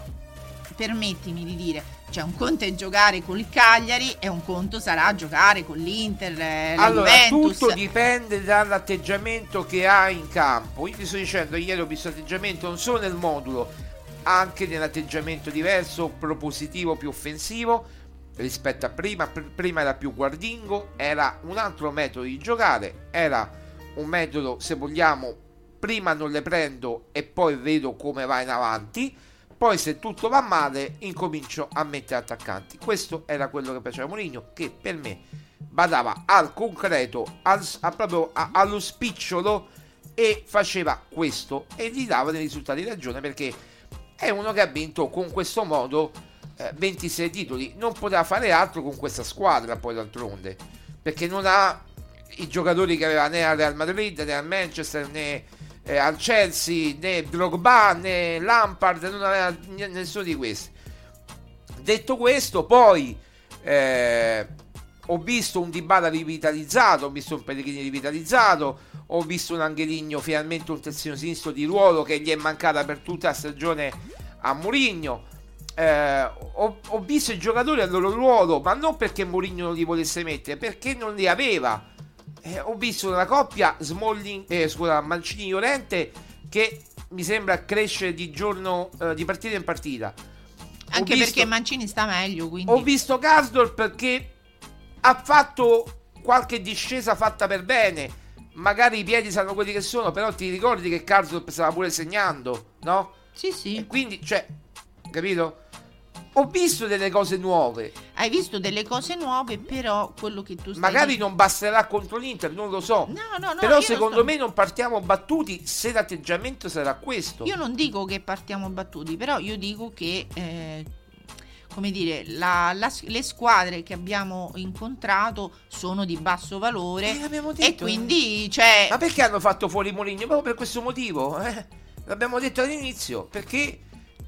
permettimi di dire, cioè un conto è giocare con il Cagliari e un conto sarà giocare con l'Inter, eh, Allora, Juventus. tutto dipende dall'atteggiamento che ha in campo. Io ti sto dicendo, ieri ho visto atteggiamento non solo nel modulo, anche nell'atteggiamento diverso, propositivo, più offensivo rispetto a prima. Pr- prima era più guardingo, era un altro metodo di giocare, era un metodo, se vogliamo, prima non le prendo e poi vedo come va in avanti. Poi se tutto va male incomincio a mettere attaccanti. Questo era quello che piaceva Mourinho, che per me badava al concreto, al, a proprio a- allo spicciolo e faceva questo e gli dava dei risultati di ragione perché è uno che ha vinto con questo modo eh, 26 titoli. Non poteva fare altro con questa squadra poi d'altronde perché non ha i giocatori che aveva né al Real Madrid né al Manchester né eh, al Chelsea né Drogba né Lampard non aveva nessuno di questi detto questo poi eh, ho visto un Dybala rivitalizzato ho visto un Pellegrini rivitalizzato ho visto un Angeligno finalmente un terzino sinistro di ruolo che gli è mancata per tutta la stagione a Mourinho. Eh, ho, ho visto i giocatori al loro ruolo ma non perché Mourinho non li volesse mettere perché non li aveva. Eh, ho visto una coppia Smalling, eh, scusa, Mancini Llorente che mi sembra crescere di giorno eh, di partita in partita. Anche visto- perché Mancini sta meglio, quindi. Ho visto Gasdor perché ha fatto qualche discesa fatta per bene magari i piedi sanno quelli che sono, però ti ricordi che Karsdorp stava pure segnando, no? Sì, sì. E quindi, cioè, capito? Ho visto delle cose nuove. Hai visto delle cose nuove, però quello che tu stai Magari non basterà contro l'Inter, non lo so. No, no, no, Però secondo sto- me non partiamo battuti se l'atteggiamento sarà questo. Io non dico che partiamo battuti, però io dico che, eh, come dire, la- la- le squadre che abbiamo incontrato sono di basso valore Eh, e quindi, cioè, Ma perché hanno fatto fuori Mourinho? Proprio per questo motivo. eh. L'abbiamo detto all'inizio. Perché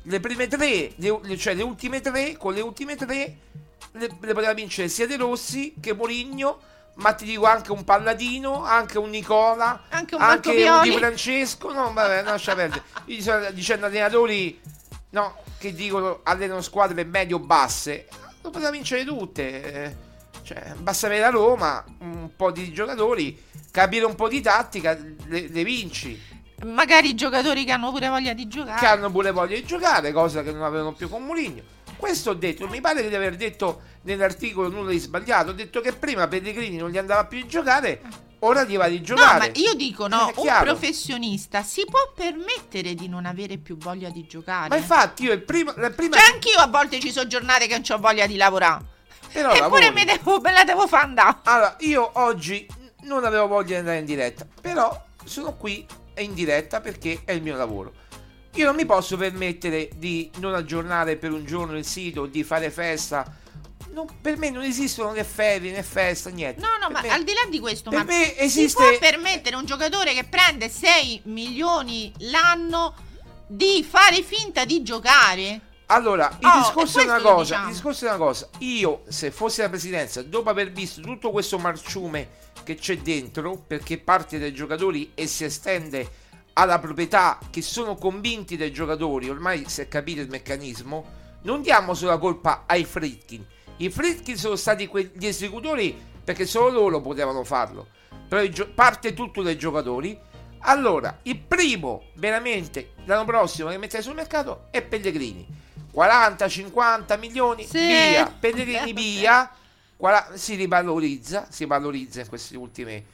le prime tre, le- cioè le ultime tre, con le ultime tre, le, le poteva vincere sia De Rossi che Mourinho. Ma ti dico anche un Palladino, anche un Nicola, Anche un Marco un. Di Francesco. No, vabbè, lascia perdere. Io sto dicendo allenatori no, che dicono allenano squadre medio-basse. Lo poteva vincere tutte. eh. Cioè, basta avere la Roma, un po' di giocatori, capire un po' di tattica, le, le vinci. magari i giocatori che hanno pure voglia di giocare. Che hanno pure voglia di giocare, cosa che non avevano più con Mourinho. Questo ho detto, mi pare di aver detto nell'articolo nulla di sbagliato. Ho detto che prima Pellegrini non gli andava più di giocare, ora gli va di No, giocare. ma io dico no, un professionista si può permettere di non avere più voglia di giocare. Ma infatti io il primo, la prima... Cioè, anch'io a volte ci sono giornate che non ho voglia di lavorare. Però Eppure me, devo, me la devo fare andare. Allora, io oggi non avevo voglia di andare in diretta, però sono qui in diretta perché è il mio lavoro. Io non mi posso permettere di non aggiornare per un giorno il sito, di fare festa. Non- per me non esistono né ferie né festa, niente. No, no, Per ma me- al di là di questo, per ma me si esiste- può permettere un giocatore che prende 6 milioni l'anno di fare finta di giocare? Allora, il Oh, discorso è una cosa, diciamo. il discorso è una cosa. Io, se fossi la presidenza, dopo aver visto tutto questo marciume che c'è dentro, perché parte dai giocatori e si estende alla proprietà che sono convinti dai giocatori, ormai si è capito il meccanismo, non diamo solo la colpa ai Fritkin. I Fritkin sono stati que- gli esecutori perché solo loro potevano farlo. Però gio- parte tutto dai giocatori. Allora, il primo veramente l'anno prossimo che mettere sul mercato è Pellegrini. 40-50 milioni, Sì. via. Pellegrini via. Quara- si rivalorizza, si valorizza in questi ultimi,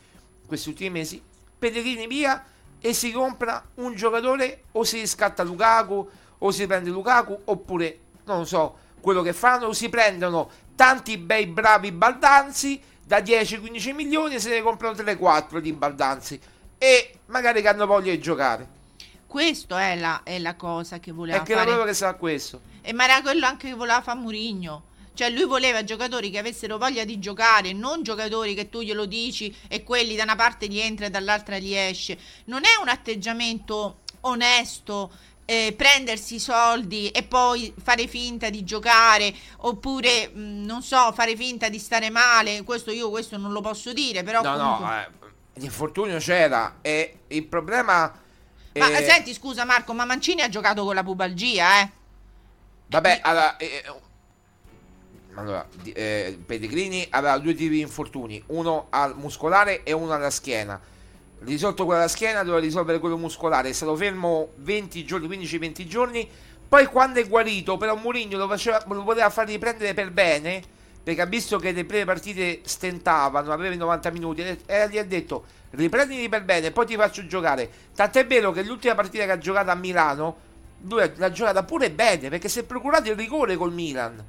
questi ultimi mesi. Pellegrini via e si compra un giocatore o si riscatta Lukaku o si prende Lukaku oppure non so quello che fanno o si prendono tanti bei bravi baldanzi da 10-15 milioni e se ne comprano 3-4 di baldanzi e magari che hanno voglia di giocare Questa è la, è la cosa che voleva è che fare. loro che sarà questo E ma era quello anche che voleva fare Murigno. Cioè lui voleva giocatori che avessero voglia di giocare, non giocatori che tu glielo dici e quelli da una parte gli entra e dall'altra gli esce. Non è un atteggiamento onesto eh, prendersi i soldi e poi fare finta di giocare oppure mh, non so, fare finta di stare male. Questo io questo non lo posso dire, però no comunque... no eh, l'infortunio c'era e il problema Ma eh, senti, scusa Marco, ma Mancini ha giocato con la pubalgia, eh? Vabbè, allora, eh, allora eh, Pellegrini aveva due tipi di infortuni, uno al muscolare e uno alla schiena. Risolto quello alla schiena, doveva risolvere quello muscolare. È stato fermo 20 giorni, 15-20 giorni. Poi quando è guarito, però Mourinho lo, faceva, lo voleva far riprendere per bene, perché ha visto che le prime partite stentavano, aveva i 90 minuti, e gli ha detto riprenditi per bene, poi ti faccio giocare. Tant'è vero che l'ultima partita che ha giocato a Milano, lui l'ha giocata pure bene, perché si è procurato il rigore col Milan.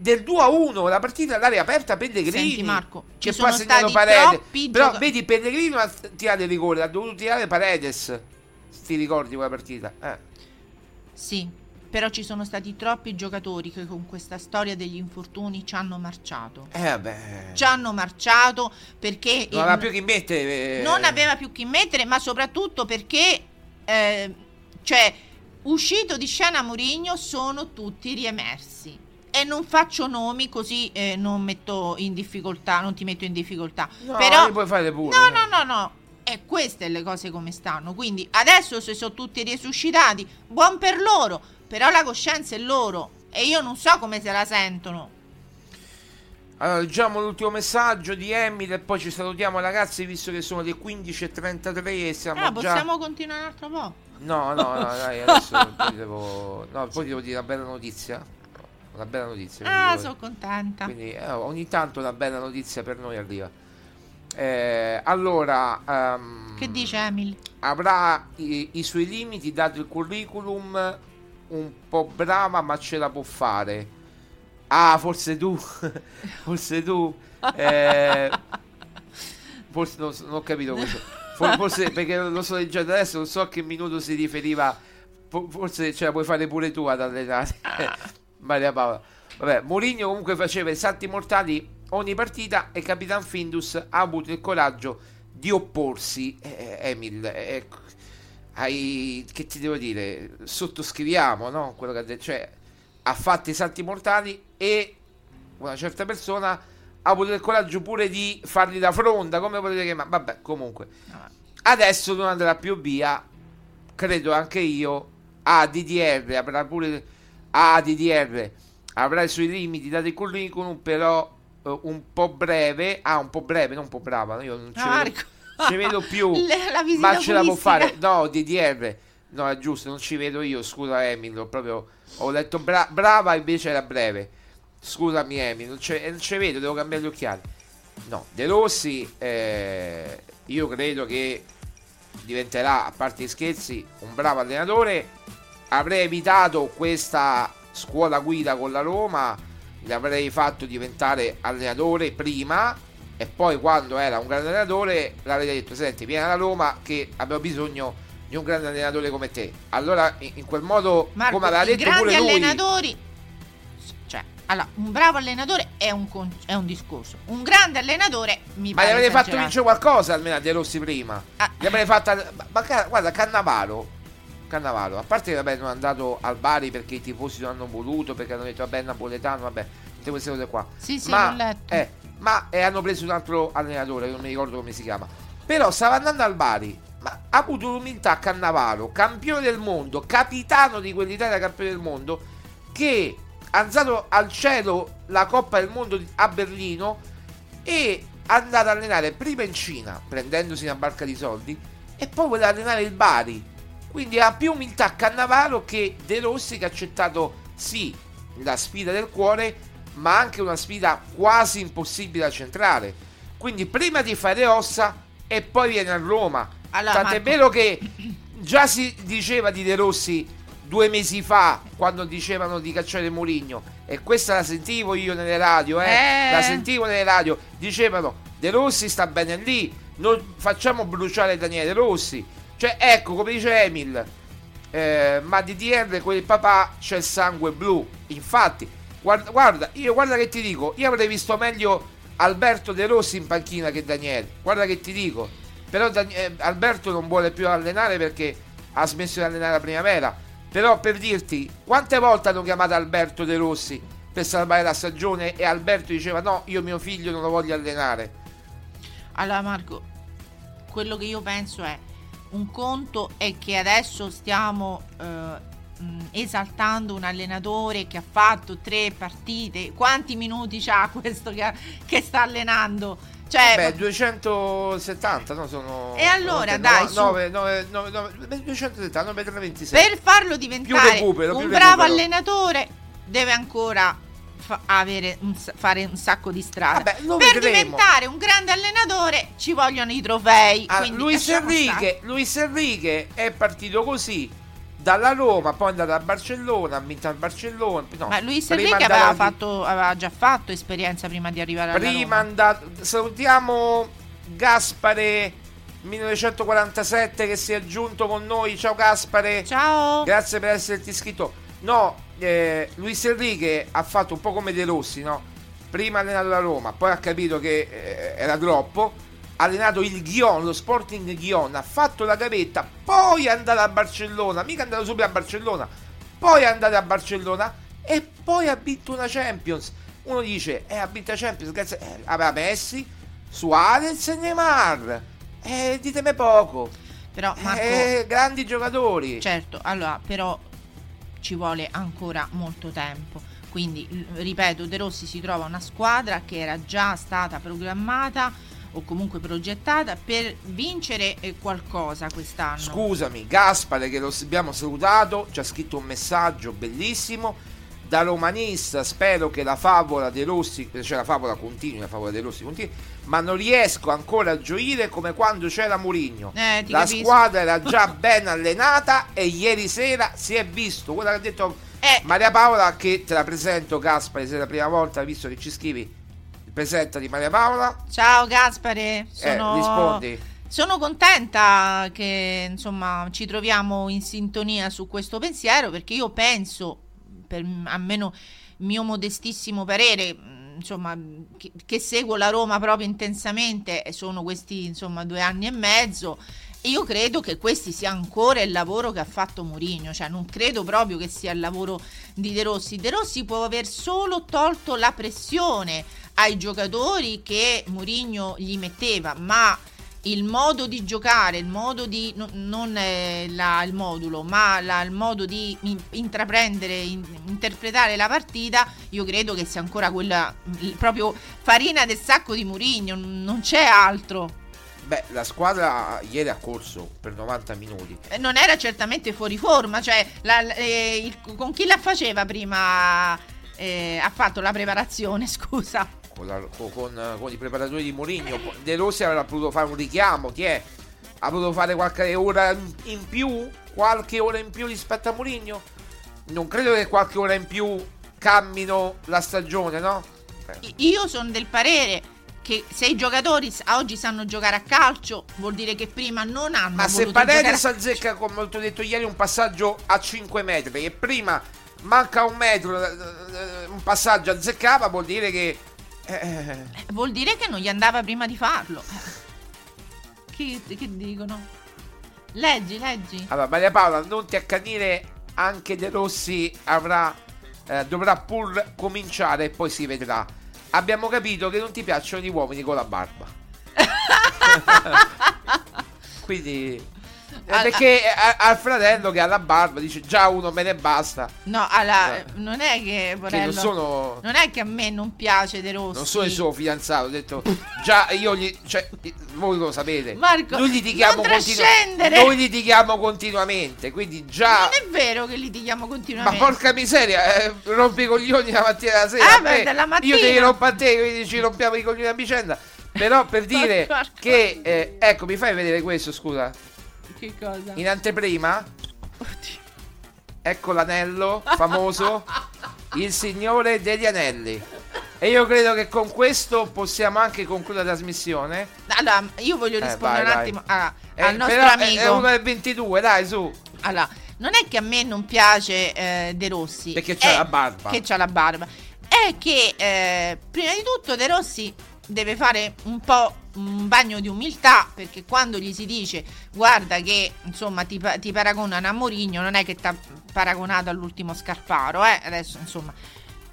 Del 2 a 1, la partita all'area aperta Pellegrini. Senti, Marco, ci che poi ha sono segnato stati Paredes. troppi Però gioca- vedi, Pellegrini non ha tirato il rigore, ha dovuto tirare Paredes. Ti ricordi quella partita? Eh. Sì, però ci sono stati troppi giocatori che con questa storia degli infortuni ci hanno marciato. Eh vabbè. Ci hanno marciato perché Non aveva più chi mettere. eh. non aveva più chi mettere, ma soprattutto perché, eh, cioè, uscito di scena Mourinho sono tutti riemersi. E non faccio nomi così eh, non metto in difficoltà, non ti metto in difficoltà. No, Però puoi fare pure. No, no, no, no. E queste le cose come stanno. Quindi adesso se sono tutti risuscitati, buon per loro. Però la coscienza è loro. E io non so come se la sentono. Allora, leggiamo l'ultimo messaggio di Emil e poi ci salutiamo ragazzi, visto che sono le 15.33 e siamo Ah, già... possiamo continuare un altro po'. No, no, no, dai, adesso poi devo... No, poi devo dire una bella notizia. Una bella notizia. Ah, sono contenta. Quindi eh, ogni tanto una bella notizia per noi arriva. Eh, allora, ehm, Che dice Emil? avrà i, i suoi limiti, dato il curriculum, un po' brava, ma ce la può fare. Ah, forse tu, forse tu. eh, forse non, so- non ho capito questo. For- Forse perché lo sto leggendo adesso, non so a che minuto si riferiva. fo- Forse ce la puoi fare pure tu ad allenare. Maria Paola. Vabbè, Mourinho comunque faceva i salti mortali ogni partita e Capitan Findus ha avuto il coraggio di opporsi. Eh, Emil, eh, hai, che ti devo dire? Sottoscriviamo, no? Quello che ha detto. Cioè, ha fatto i salti mortali e una certa persona ha avuto il coraggio pure di fargli da fronda, come potete chiamare. Vabbè, comunque. Adesso non andrà più via, credo anche io. A DDR avrà pure. A DDR avrà i suoi limiti dati curriculum, però eh, un po' breve. Ah, un po' breve, non un po' brava. Io non ci, Ah, vedo, ci vedo più. La visita ma ce la può fare. No, DDR. No, è giusto, non ci vedo io. Scusa, Emil. Ho proprio. Ho letto bra- brava, invece era breve. Scusami, Emil. Non ci non ci vedo, devo cambiare gli occhiali. No, De Rossi, eh, io credo che diventerà, a parte gli scherzi, un bravo allenatore. Avrei evitato questa scuola guida con la Roma, l'avrei fatto diventare allenatore prima e poi quando era un grande allenatore l'avrei detto, senti, vieni alla Roma che abbiamo bisogno di un grande allenatore come te. Allora, in, quel modo, Marco, come aveva detto grandi pure lui, allenatori cioè allora un bravo allenatore è un, con- è un discorso un grande allenatore mi Ma gli pare avrei fatto vincere qualcosa almeno a De Rossi prima. Ah. Gli avrei fatto. Ma, ma guarda, Cannavaro. Cannavaro, a parte che vabbè, non è andato al Bari perché i tifosi non hanno voluto, perché hanno detto vabbè, napoletano, vabbè, tutte queste cose qua. Sì, sì, ma, l'ho letto. eh, ma eh, hanno preso un altro allenatore, non mi ricordo come si chiama. Però stava andando al Bari, ma ha avuto l'umiltà Cannavaro, campione del mondo, capitano di quell'Italia campione del mondo, che ha alzato al cielo la Coppa del Mondo a Berlino e è andato ad allenare prima in Cina, prendendosi una barca di soldi, e poi voleva allenare il Bari. Quindi ha più umiltà Cannavaro che De Rossi che ha accettato sì la sfida del cuore, ma anche una sfida quasi impossibile da centrare. Quindi prima di fare ossa e poi viene a Roma. Allora, Tant'è Marco- vero che già si diceva di De Rossi due mesi fa quando dicevano di cacciare Mourinho e questa la sentivo io nelle radio, eh? Eh. la sentivo nelle radio, dicevano De Rossi sta bene lì, non facciamo bruciare Daniele Rossi. Cioè, ecco, come dice Emil, eh, ma di DDR quel papà c'è il sangue blu. Infatti, guarda, guarda, io guarda che ti dico, io avrei visto meglio Alberto De Rossi in panchina che Daniele. Guarda che ti dico. Però Dan- eh, Alberto non vuole più allenare perché ha smesso di allenare la primavera. Però per dirti, quante volte hanno chiamato Alberto De Rossi per salvare la stagione e Alberto diceva no, io mio figlio non lo voglio allenare. Allora Marco, quello che io penso è un conto è che adesso stiamo eh, mh, esaltando un allenatore che ha fatto tre partite. Quanti minuti c'ha questo che, che sta allenando? Cioè, Beh, 270, no? Sono. E allora, no, dai, su. 9, 9, 9, 9, 270, 9 per 26. per farlo diventare recupero, un bravo recupero. allenatore deve ancora fa- avere un fare un sacco di strada. Vabbè, per vedremo. diventare un grande allenatore ci vogliono i trofei. Ah, quindi Luis. Enrique, Luis Enrique è partito così dalla Roma, poi è andato a Barcellona, ha vinto al Barcellona. No, Ma Luis Enrique aveva, fatto, aveva già fatto esperienza prima di arrivare alla Prima Roma. andato. Salutiamo Gaspare 1947 che si è aggiunto con noi. Ciao Gaspare. Ciao. Grazie per esserti iscritto. No, eh, Luis Enrique ha fatto un po' come De Rossi, no? Prima ha allenato la Roma, poi ha capito che eh, era troppo. Ha allenato il Ghion, lo Sporting Ghion, ha fatto la gavetta, poi è andato a Barcellona, mica è andato subito a Barcellona, poi è andato a Barcellona e poi ha vinto una Champions. Uno dice, eh, ha vinto la Champions, grazie, eh, aveva Messi, Suarez e Neymar. Eh, ditemi poco. Però Marco, Eh, grandi giocatori. certo, allora però ci vuole ancora molto tempo. Quindi, ripeto, De Rossi si trova una squadra che era già stata programmata o comunque progettata per vincere eh, qualcosa quest'anno. Scusami, Gaspare che lo abbiamo salutato, ci ha scritto un messaggio bellissimo. Da romanista spero che la favola dei Rossi, cioè la favola continui, la favola dei Rossi continui, ma non riesco ancora a gioire come quando c'era Mourinho. Eh, la capisco. squadra era già ben allenata e ieri sera si è visto, quello che ha detto Eh. Maria Paola che te la presento Gaspari, se è la prima volta visto che ci scrivi, presenta di Maria Paola. Ciao Gaspare, sono, Eh, rispondi. sono contenta che insomma ci troviamo in sintonia su questo pensiero perché io penso, per almeno mio modestissimo parere, insomma, che, che seguo la Roma proprio intensamente, sono questi insomma due anni e mezzo. Io credo che questo sia ancora il lavoro che ha fatto Mourinho, cioè non credo proprio che sia il lavoro di De Rossi. De Rossi può aver solo tolto la pressione ai giocatori che Mourinho gli metteva, ma il modo di giocare, il modo di no- non eh, la- il modulo, ma la- il modo di in- intraprendere, in- interpretare la partita, io credo che sia ancora quella proprio farina del sacco di Mourinho, n- non c'è altro. Beh, la squadra ieri ha corso per 90 minuti. Eh, Non era certamente fuori forma, cioè la- eh, il- con chi la faceva prima eh, ha fatto la preparazione, scusa. Con, la- con- con- con i preparatori di Mourinho. De Rossi avrà potuto fare un richiamo, chi è? Ha potuto fare qualche ora in- più? Qualche ora in più rispetto a Mourinho? Non credo che qualche ora in più cammino la stagione, no? Eh, Io sono del parere che se i giocatori oggi sanno giocare a calcio, vuol dire che prima non hanno Ma se Paredes a- azzecca, come ho detto ieri, un passaggio a 5 metri e prima manca un metro, eh, eh, un passaggio azzeccava, vuol dire che... eh, vuol dire che non gli andava prima di farlo. Che, che dicono? Leggi, leggi. Allora, Maria Paola, non ti accanire, anche De Rossi avrà, eh, dovrà pur cominciare e poi si vedrà. Abbiamo capito che non ti piacciono gli uomini con la barba. Quindi... eh, Al- perché eh, al fratello che ha la barba dice già uno me ne basta. No, alla, Eh. non è che, Che Porello, non sono... non è che a me non piace De Rossi. Non sono il suo fidanzato, ho detto già io gli cioè voi lo sapete. Marco, noi litighiamo non continu-. Noi litighiamo continuamente, quindi già Non è vero che litighiamo Ma continuamente. porca miseria, eh, rompi i coglioni la mattina e la sera. Ah, beh, Eh, della mattina. Io te li rompo a te, quindi ci rompiamo i coglioni a vicenda. Però per dire che, eh, ecco, mi fai vedere questo, scusa. Che cosa? In anteprima, Oddio. ecco l'anello famoso, il signore degli anelli. E io credo che con questo possiamo anche concludere la trasmissione. Allora, io voglio Eh, rispondere vai, un attimo a- Eh, al nostro però è- amico. È uno del 22, dai, su. Allora, non è che a me non piace eh, De Rossi. Perché c'ha la barba. Che c'ha la barba. È che, eh, prima di tutto, De Rossi deve fare un po' un bagno di umiltà perché quando gli si dice guarda che insomma ti, ti paragonano a Mourinho non è che ti ha paragonato all'ultimo Scarparo eh adesso insomma.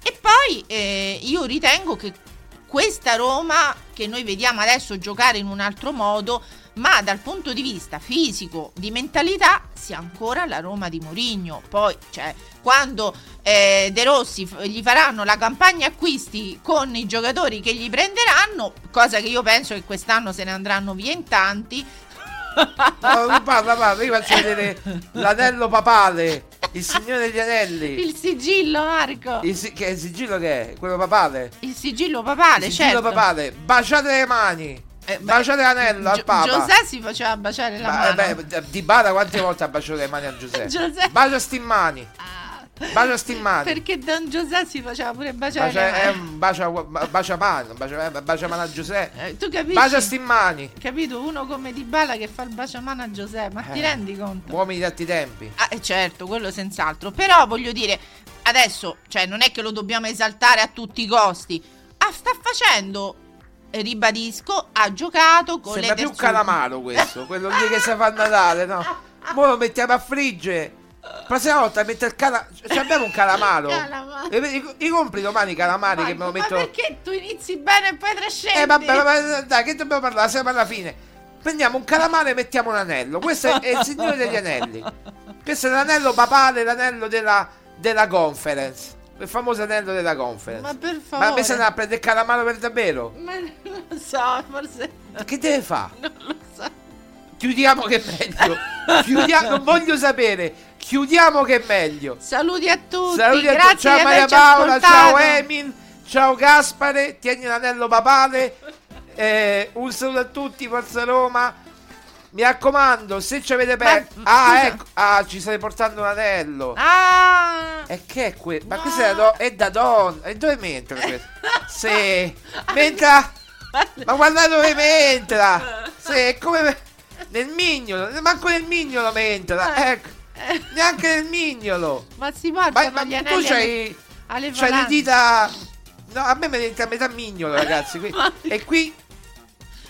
E poi eh, io ritengo che questa Roma che noi vediamo adesso giocare in un altro modo, ma dal punto di vista fisico, di mentalità, sia ancora la Roma di Mourinho. Poi, cioè, quando eh, De Rossi gli faranno la campagna acquisti con i giocatori che gli prenderanno, cosa che io penso che quest'anno se ne andranno via in tanti. No, parla, parla, io faccio vedere l'anello papale, il signore degli anelli. Il sigillo, Marco. Il, si- che, il sigillo che è? Quello papale? Il sigillo papale, il sigillo certo. papale. Baciate le mani. Eh, baciate l'anello al Gio- Papa. Giuseppe si faceva baciare la Ma, mano. eh, beh, Di Bala quante volte ha baciato le mani a Giuseppe? Giuseppe. Bacia sti mani. Ah. Bacia sti mani. Perché Don Giuseppe si faceva pure baciare Bacia, le eh, mani. bacia, bacia mano, bacia, eh, bacia mano a Giuseppe. Eh, tu capisci? Bacia sti mani. Capito? Uno come Di Bala che fa il baciamano a Giuseppe, ma ti Eh, rendi conto? Uomini di altri tempi. Ah, eh, certo, quello senz'altro. Però voglio dire, adesso, cioè, non è che lo dobbiamo esaltare a tutti i costi. Ah, sta facendo, eh, ribadisco, ha giocato con Sembra le più terzine. calamaro questo, quello lì che si fa a Natale, no? Mo lo mettiamo a friggere. La prossima volta mette il calamaro. Cioè abbiamo un calamaro. Calamaro. E vedi, I compri domani i calamari che me lo Ma metto. perché tu inizi bene e poi trascendi? Eh vabbè, vabbè, dai, che dobbiamo parlare? Siamo alla fine. Prendiamo un calamaro e mettiamo un anello. Questo è, è il signore degli anelli. Questo è l'anello papale, l'anello della, della conference. Il famoso anello della conference. Ma per Ma favore. mi se ne va a prendere il calamaro per davvero? Ma non lo so, forse Che deve fare? non lo so. Chiudiamo che è meglio. Chiudiamo, non voglio sapere. chiudiamo che è meglio. Saluti a tutti. Saluti a tutti. Ciao Maria Paola, ascoltato. ciao Emil, ciao Gaspare, tieni l'anello papale. Eh, un saluto a tutti, Forza Roma. Mi raccomando, se ci avete perso. Ma- Ah, ecco. Ah, ci state portando un anello. Ah! E che è questo? Ma No. questo è da, do- è da donna. E dove mentra questo? Sì. Mentra. Ma guarda dove mentra. Sì, è come. Nel mignolo. Manco nel mignolo mentra. Ecco. Neanche nel mignolo. Ma si Ma, portano ma gli tu c'hai. alle, C'hai le dita. No, a me mi entra a metà mignolo, ragazzi. Qui. Ma- E qui.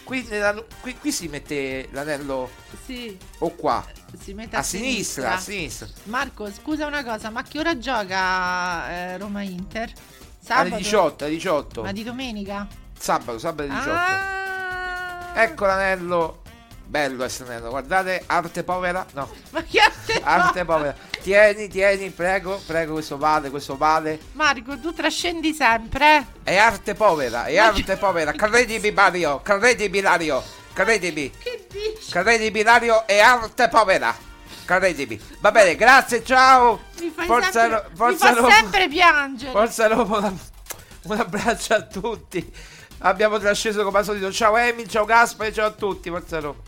Qui, nella nu- qui, qui si mette l'anello Sì, o qua. si mette A sinistra, a sinistra. Marco, scusa una cosa, ma a che ora gioca eh, Roma Inter? Sabato? Alle 18, alle 18. Ma di domenica? Sabato, sabato alle 18. Ah! Ecco l'anello. Bello questo anello. Guardate, arte povera. No, Ma che arte arte povera. Tieni, tieni, prego, prego, questo vale, questo vale. Marco, tu trascendi sempre. È arte povera, è arte povera. Credimi, Mario, credimi, Mario. Credimi, Che dici? credimi, Mario, è arte povera. Credimi. Va bene, grazie, ciao. Mi fai Forza, sempre, Ro- Forza mi fa sempre piangere. Forza Roma, un- un abbraccio a tutti. Abbiamo trasceso come al solito. Ciao Emil, ciao Gaspare, ciao a tutti. Forza Roma.